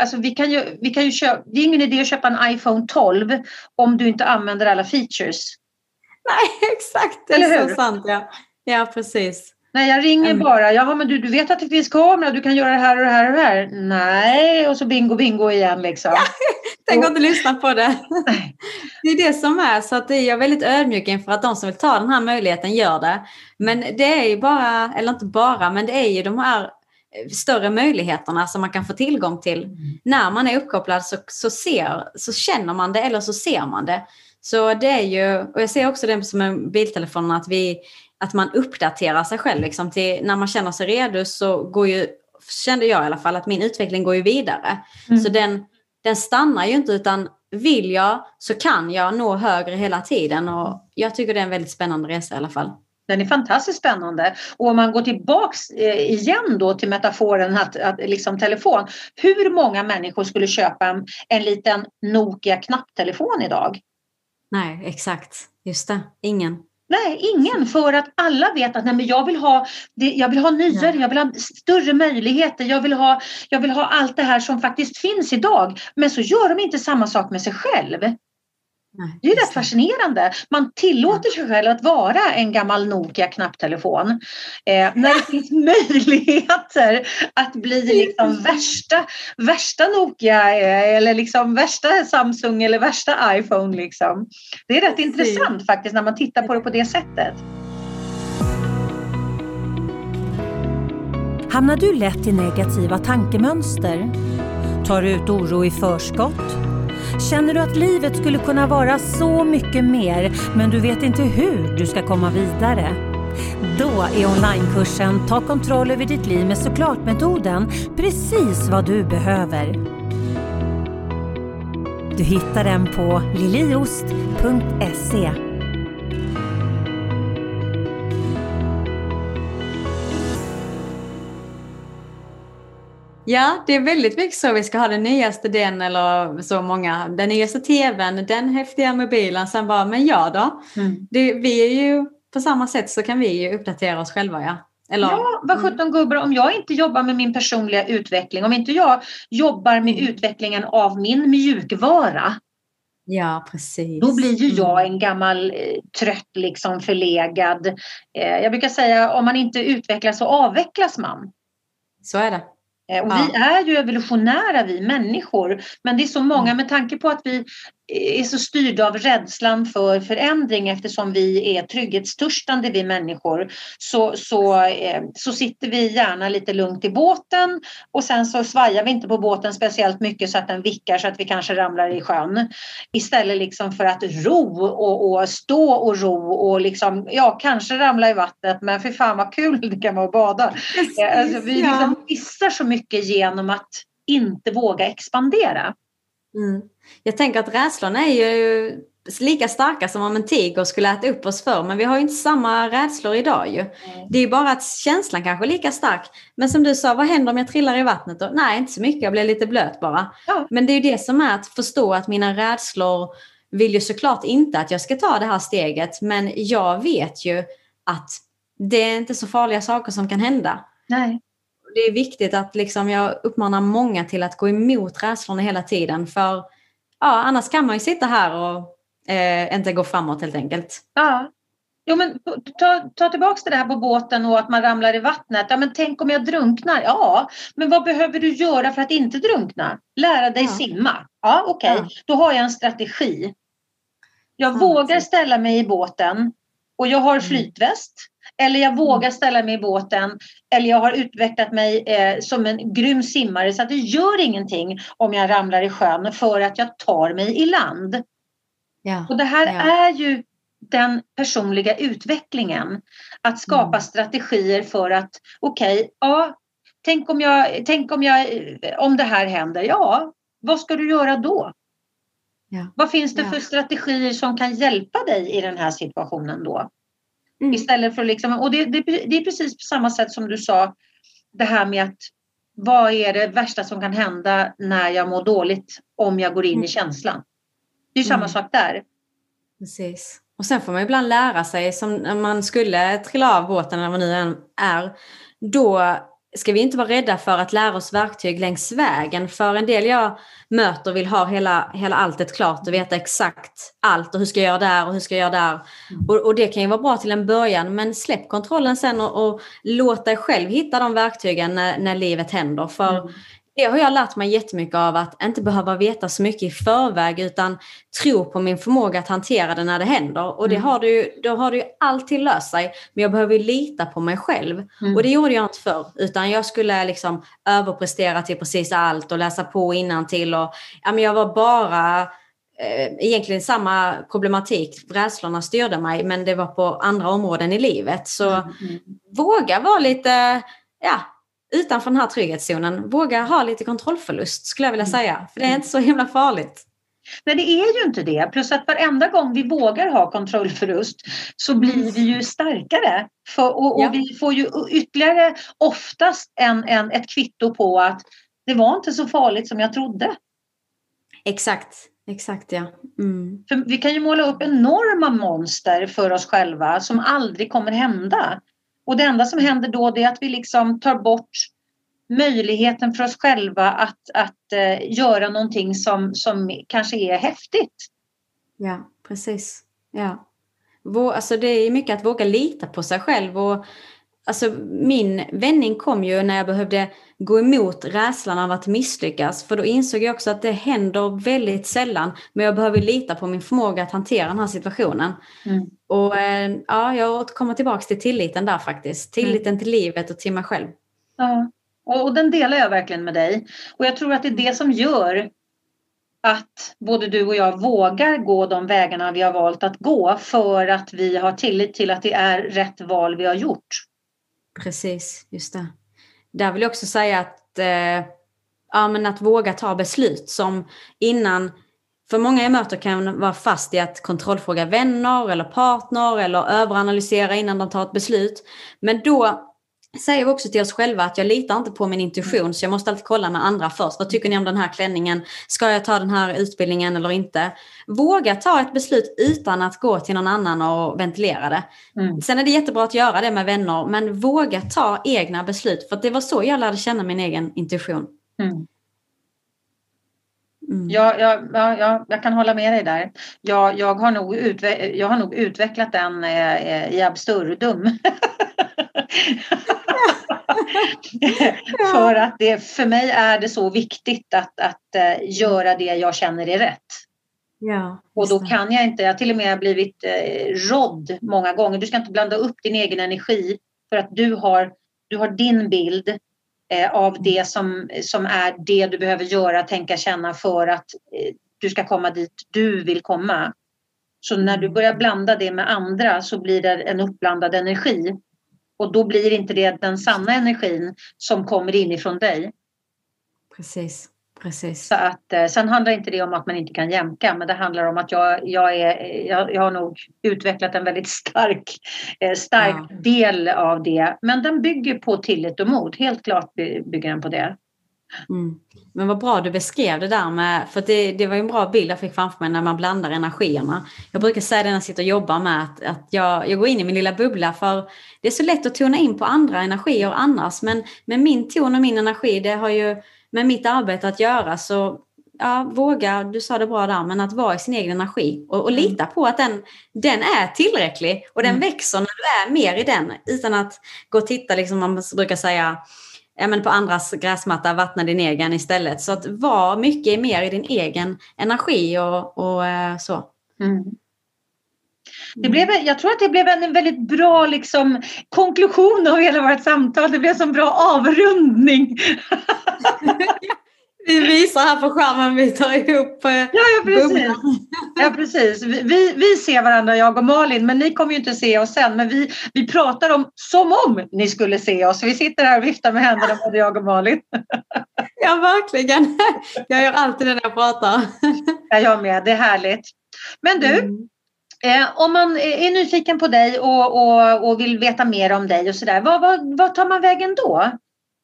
Alltså vi kan ju, vi kan ju köpa, det är ingen idé att köpa en iPhone 12 om du inte använder alla features. Nej, *laughs* exakt. Det är så sant. Ja. Ja, precis. Nej, jag ringer mm. bara. Jaha, men du, du vet att det finns kamera, du kan göra det här och det här och det här. Nej, och så bingo, bingo igen liksom. *laughs* Tänk att inte lyssna på det. *laughs* Det är det som är, så att jag är väldigt ödmjuk inför att de som vill ta den här möjligheten gör det. Men det är ju bara, eller inte bara, men det är ju de här större möjligheterna som man kan få tillgång till. Mm. När man är uppkopplad så, så, ser, så känner man det eller så ser man det. Så det är ju, och jag ser också det som med biltelefonerna, att vi att man uppdaterar sig själv. Liksom, till, när man känner sig redo så går ju, kände jag i alla fall, att min utveckling går ju vidare. Mm. Så den, den stannar ju inte utan vill jag så kan jag nå högre hela tiden och jag tycker det är en väldigt spännande resa i alla fall. Den är fantastiskt spännande. Och om man går tillbaks eh, igen då till metaforen att, att liksom telefon. Hur många människor skulle köpa en, en liten Nokia knapptelefon idag? Nej, exakt. Just det. Ingen. Nej, ingen. För att alla vet att nej, men jag, vill ha, jag vill ha nyare, jag vill ha större möjligheter, jag vill, ha, jag vill ha allt det här som faktiskt finns idag. Men så gör de inte samma sak med sig själv. Nej, det är rätt fascinerande. Man tillåter sig själv att vara en gammal Nokia knapptelefon. Eh, *laughs* när det finns möjligheter att bli liksom värsta, värsta Nokia eh, eller liksom värsta Samsung eller värsta iPhone. Liksom. Det är rätt intressant faktiskt när man tittar på det på det sättet. Hamnar du lätt i negativa tankemönster? Tar du ut oro i förskott? Känner du att livet skulle kunna vara så mycket mer men du vet inte hur du ska komma vidare? Då är onlinekursen Ta kontroll över ditt liv med såklart-metoden precis vad du behöver. Du hittar den på liliost.se Ja, det är väldigt mycket så vi ska ha den nyaste den eller så många. Den nyaste tvn, den häftiga mobilen. Sen bara, men ja då? Mm. Det, vi är ju på samma sätt så kan vi ju uppdatera oss själva ja. Eller, ja, vad mm. sjutton gubbar, om jag inte jobbar med min personliga utveckling, om inte jag jobbar med mm. utvecklingen av min mjukvara. Ja, precis. Då blir ju jag mm. en gammal eh, trött, liksom förlegad. Eh, jag brukar säga om man inte utvecklas så avvecklas man. Så är det. Eh, och ja. vi är ju evolutionära vi människor men det är så många mm. med tanke på att vi är så styrda av rädslan för förändring eftersom vi är trygghetstörstande vi människor så, så, eh, så sitter vi gärna lite lugnt i båten och sen så svajar vi inte på båten speciellt mycket så att den vickar så att vi kanske ramlar i sjön. Istället liksom för att ro och, och stå och ro och liksom, ja kanske ramla i vattnet men för fan vad kul det kan vara att bada. Precis, alltså, vi liksom missar så mycket genom att inte våga expandera. Mm. Jag tänker att rädslorna är ju lika starka som om en tiger skulle äta upp oss förr. Men vi har ju inte samma rädslor idag ju. Mm. Det är ju bara att känslan kanske är lika stark. Men som du sa, vad händer om jag trillar i vattnet? Då? Nej, inte så mycket. Jag blir lite blöt bara. Ja. Men det är ju det som är att förstå att mina rädslor vill ju såklart inte att jag ska ta det här steget. Men jag vet ju att det är inte så farliga saker som kan hända. Nej det är viktigt att liksom jag uppmanar många till att gå emot rädslorna hela tiden. För ja, annars kan man ju sitta här och eh, inte gå framåt helt enkelt. Ja. Jo, men ta, ta tillbaka det där på båten och att man ramlar i vattnet. Ja, men tänk om jag drunknar? Ja, men vad behöver du göra för att inte drunkna? Lära dig ja. simma. Ja, okej, okay. ja. då har jag en strategi. Jag ja, vågar ställa mig i båten och jag har mm. flytväst. Eller jag vågar mm. ställa mig i båten. Eller jag har utvecklat mig eh, som en grym simmare så att det gör ingenting om jag ramlar i sjön för att jag tar mig i land. Ja, och det här ja. är ju den personliga utvecklingen. Att skapa mm. strategier för att okej, okay, ja, tänk om jag, tänk om jag, om det här händer, ja, vad ska du göra då? Ja. Vad finns det för strategier som kan hjälpa dig i den här situationen då? Mm. Istället för liksom, och det, det, det, är precis på samma sätt som du sa, det här med att vad är det värsta som kan hända när jag mår dåligt om jag går in mm. i känslan? Det är samma mm. sak där. Precis. Och sen får man ibland lära sig, som när man skulle trilla av båten eller vad nu än är, då ska vi inte vara rädda för att lära oss verktyg längs vägen. För en del jag möter vill ha hela, hela alltet klart och veta exakt allt och hur ska jag göra där och hur ska jag göra där. Mm. Och, och det kan ju vara bra till en början men släpp kontrollen sen och, och låt dig själv hitta de verktygen när, när livet händer. För mm det har jag lärt mig jättemycket av att inte behöva veta så mycket i förväg utan tro på min förmåga att hantera det när det händer. Och det mm. har det ju, då har det ju alltid löst sig. Men jag behöver ju lita på mig själv. Mm. Och det gjorde jag inte förr. Utan jag skulle liksom överprestera till precis allt och läsa på till och ja, men Jag var bara eh, egentligen samma problematik. Rädslorna styrde mig men det var på andra områden i livet. Så mm. mm. våga vara lite ja, utanför den här trygghetszonen, våga ha lite kontrollförlust skulle jag vilja mm. säga. För det är inte så himla farligt. Nej, det är ju inte det. Plus att varenda gång vi vågar ha kontrollförlust så blir vi ju starkare. För, och, och ja. vi får ju ytterligare oftast en, en, ett kvitto på att det var inte så farligt som jag trodde. Exakt, exakt ja. Mm. För vi kan ju måla upp enorma monster för oss själva som aldrig kommer hända. Och det enda som händer då är att vi liksom tar bort möjligheten för oss själva att, att uh, göra någonting som, som kanske är häftigt. Ja, precis. Ja. Vå, alltså det är mycket att våga lita på sig själv och Alltså min vändning kom ju när jag behövde gå emot rädslan av att misslyckas. För då insåg jag också att det händer väldigt sällan. Men jag behöver lita på min förmåga att hantera den här situationen. Mm. Och eh, ja, jag återkommer tillbaka till tilliten där faktiskt. Tilliten mm. till livet och till mig själv. Ja. Och, och den delar jag verkligen med dig. Och jag tror att det är det som gör att både du och jag vågar gå de vägarna vi har valt att gå för att vi har tillit till att det är rätt val vi har gjort. Precis, just det. Där vill jag också säga att, eh, ja, men att våga ta beslut som innan för många jag möter kan vara fast i att kontrollfråga vänner eller partner eller överanalysera innan de tar ett beslut. Men då säger vi också till oss själva att jag litar inte på min intuition så jag måste alltid kolla med andra först. Vad tycker ni om den här klänningen? Ska jag ta den här utbildningen eller inte? Våga ta ett beslut utan att gå till någon annan och ventilera det. Mm. Sen är det jättebra att göra det med vänner men våga ta egna beslut för det var så jag lärde känna min egen intuition. Mm. Mm. Ja, ja, ja, jag kan hålla med dig där. Jag, jag, har, nog utve jag har nog utvecklat den eh, i absurdum. *laughs* *laughs* för att det, för mig är det så viktigt att, att uh, göra det jag känner är rätt. Ja, och då kan jag inte, jag har till och med blivit eh, rådd många gånger. Du ska inte blanda upp din egen energi för att du har, du har din bild eh, av det som, som är det du behöver göra, tänka, känna för att eh, du ska komma dit du vill komma. Så när du mm. börjar blanda det med andra så blir det en uppblandad energi. Och då blir inte det den sanna energin som kommer inifrån dig. Precis. Precis. Så att, eh, sen handlar inte det om att man inte kan jämka men det handlar om att jag, jag, är, jag, jag har nog utvecklat en väldigt stark, eh, stark ja. del av det. Men den bygger på tillit och mod. Helt klart bygger den på det. Mm. Men vad bra du beskrev det där med, för det, det var en bra bild jag fick framför mig när man blandar energierna. Jag brukar säga det när jag sitter och jobbar med att, att jag, jag går in i min lilla bubbla för det är så lätt att tona in på andra energier annars men med min ton och min energi det har ju med mitt arbete att göra så ja, våga, du sa det bra där, men att vara i sin egen energi och, och mm. lita på att den, den är tillräcklig och den mm. växer när du är mer i den utan att gå och titta, liksom man brukar säga, men på andras gräsmatta, vattna din egen istället. Så att vara mycket mer i din egen energi och, och eh, så. Mm. Det blev, jag tror att det blev en väldigt bra liksom, konklusion av hela vårt samtal. Det blev en bra avrundning. *laughs* vi visar här på skärmen, vi tar ihop eh, ja, ja, precis. ja, precis. Vi, vi ser varandra, jag och Malin, men ni kommer ju inte se oss sen. Men vi, vi pratar om som om ni skulle se oss. Vi sitter här och viftar med händerna, både jag och Malin. *laughs* ja, verkligen. *laughs* Jag gör alltid det när jag pratar. ja, jag med. Det är härligt. Men du, mm. Eh, om man är nyfiken på dig och, och, och vill veta mer om dig och sådär, vad, vad, vad tar man vägen då?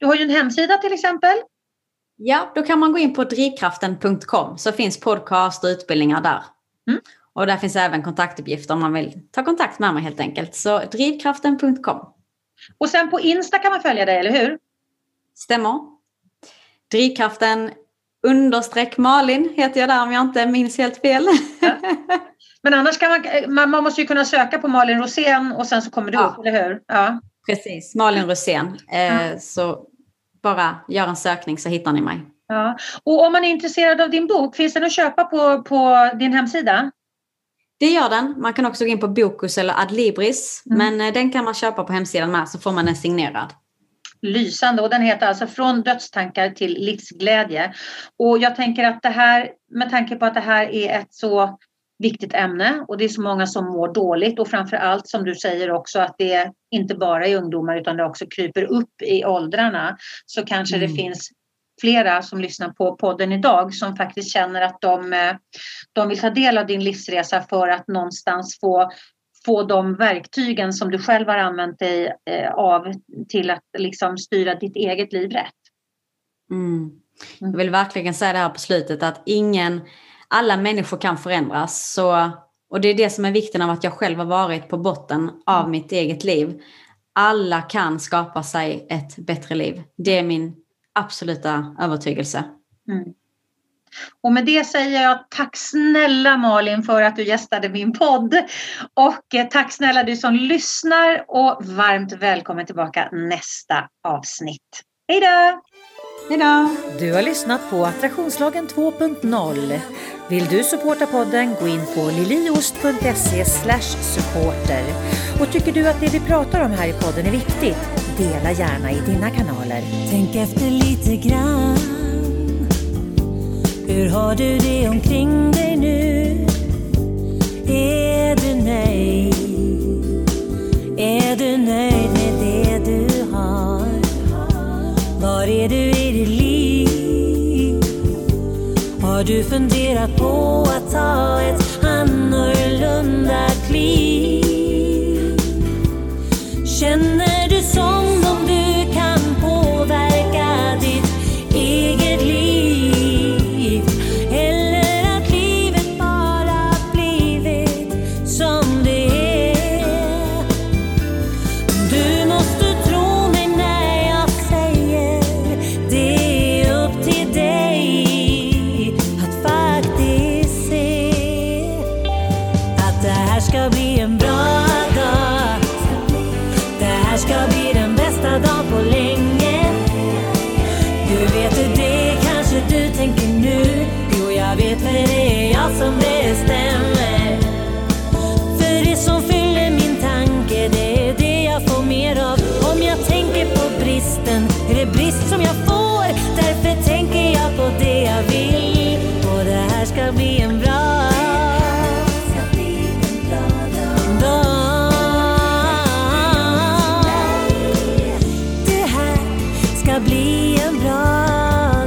Du har ju en hemsida till exempel. Ja, då kan man gå in på drivkraften.com så finns podcast och utbildningar där. Mm. Och där finns även kontaktuppgifter om man vill ta kontakt med mig helt enkelt. Så drivkraften.com. Och sen på Insta kan man följa dig, eller hur? Stämmer. Drivkraften understreck Malin heter jag där om jag inte minns helt fel. Ja. *laughs* Men annars kan man, man, måste ju kunna söka på Malin Rosén och sen så kommer du ja. upp, eller hur? Ja. Precis, Malin Rosén. Eh, så bara gör en sökning så hittar ni mig. Ja. Och om man är intresserad av din bok, finns den att köpa på, på din hemsida? Det gör den. Man kan också gå in på Bokus eller Adlibris. Mm. Men eh, den kan man köpa på hemsidan med så får man den signerad. Lysande och den heter alltså Från dödstankar till livsglädje. Och jag tänker att det här, med tanke på att det här är ett så viktigt ämne och det är så många som mår dåligt och framför allt som du säger också att det inte bara är ungdomar utan det också kryper upp i åldrarna så kanske mm. det finns flera som lyssnar på podden idag som faktiskt känner att de, eh, de vill ta del av din livsresa för att någonstans få få de verktygen som du själv har använt dig eh, av till att liksom styra ditt eget liv rätt. Mm. Jag vill verkligen säga det här på slutet att ingen alla människor kan förändras. Så, och det är det som är vikten av att jag själv har varit på botten av mm. mitt eget liv. Alla kan skapa sig ett bättre liv. Det är min absoluta övertygelse. Mm. Och med det säger jag tack snälla Malin för att du gästade min podd. Och eh, tack snälla du som lyssnar och varmt välkommen tillbaka nästa avsnitt. Hej då! Hejdå! Du har lyssnat på Attraktionslagen 2.0. Vill du supporta podden, gå in på liliost.se supporter. Och tycker du att det vi pratar om här i podden är viktigt, dela gärna i dina kanaler. Tänk efter lite grann. Hur har du det omkring dig nu? Är du nöjd? Är du nöjd med det? Var är du i ditt liv? Har du funderat på att ta ett annorlunda kliv? Känner du som på det jag vill. Och det här ska bli en bra dag. Det här ska bli en bra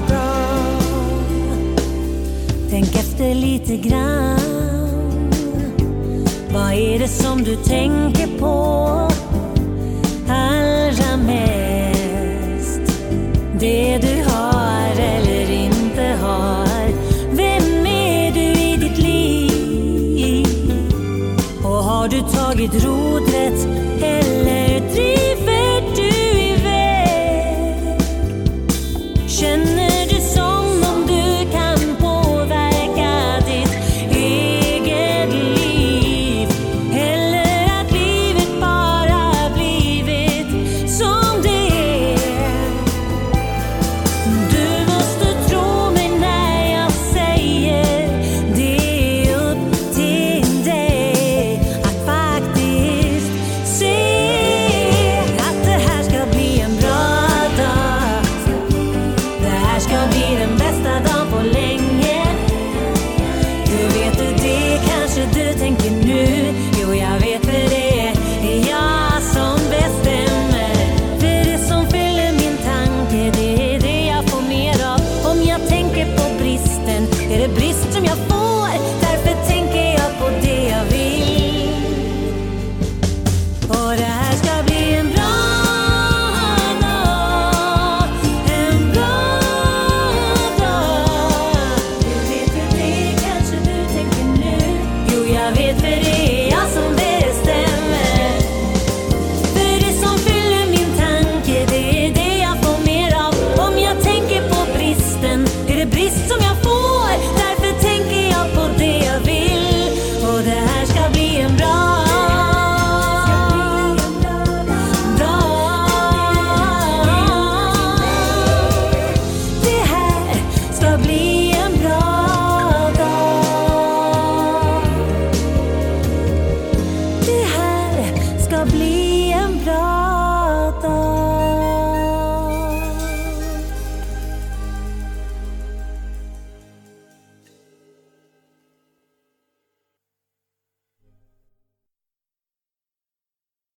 dag. Tänk efter lite grann. Vad är det som du tänker på bedroht het.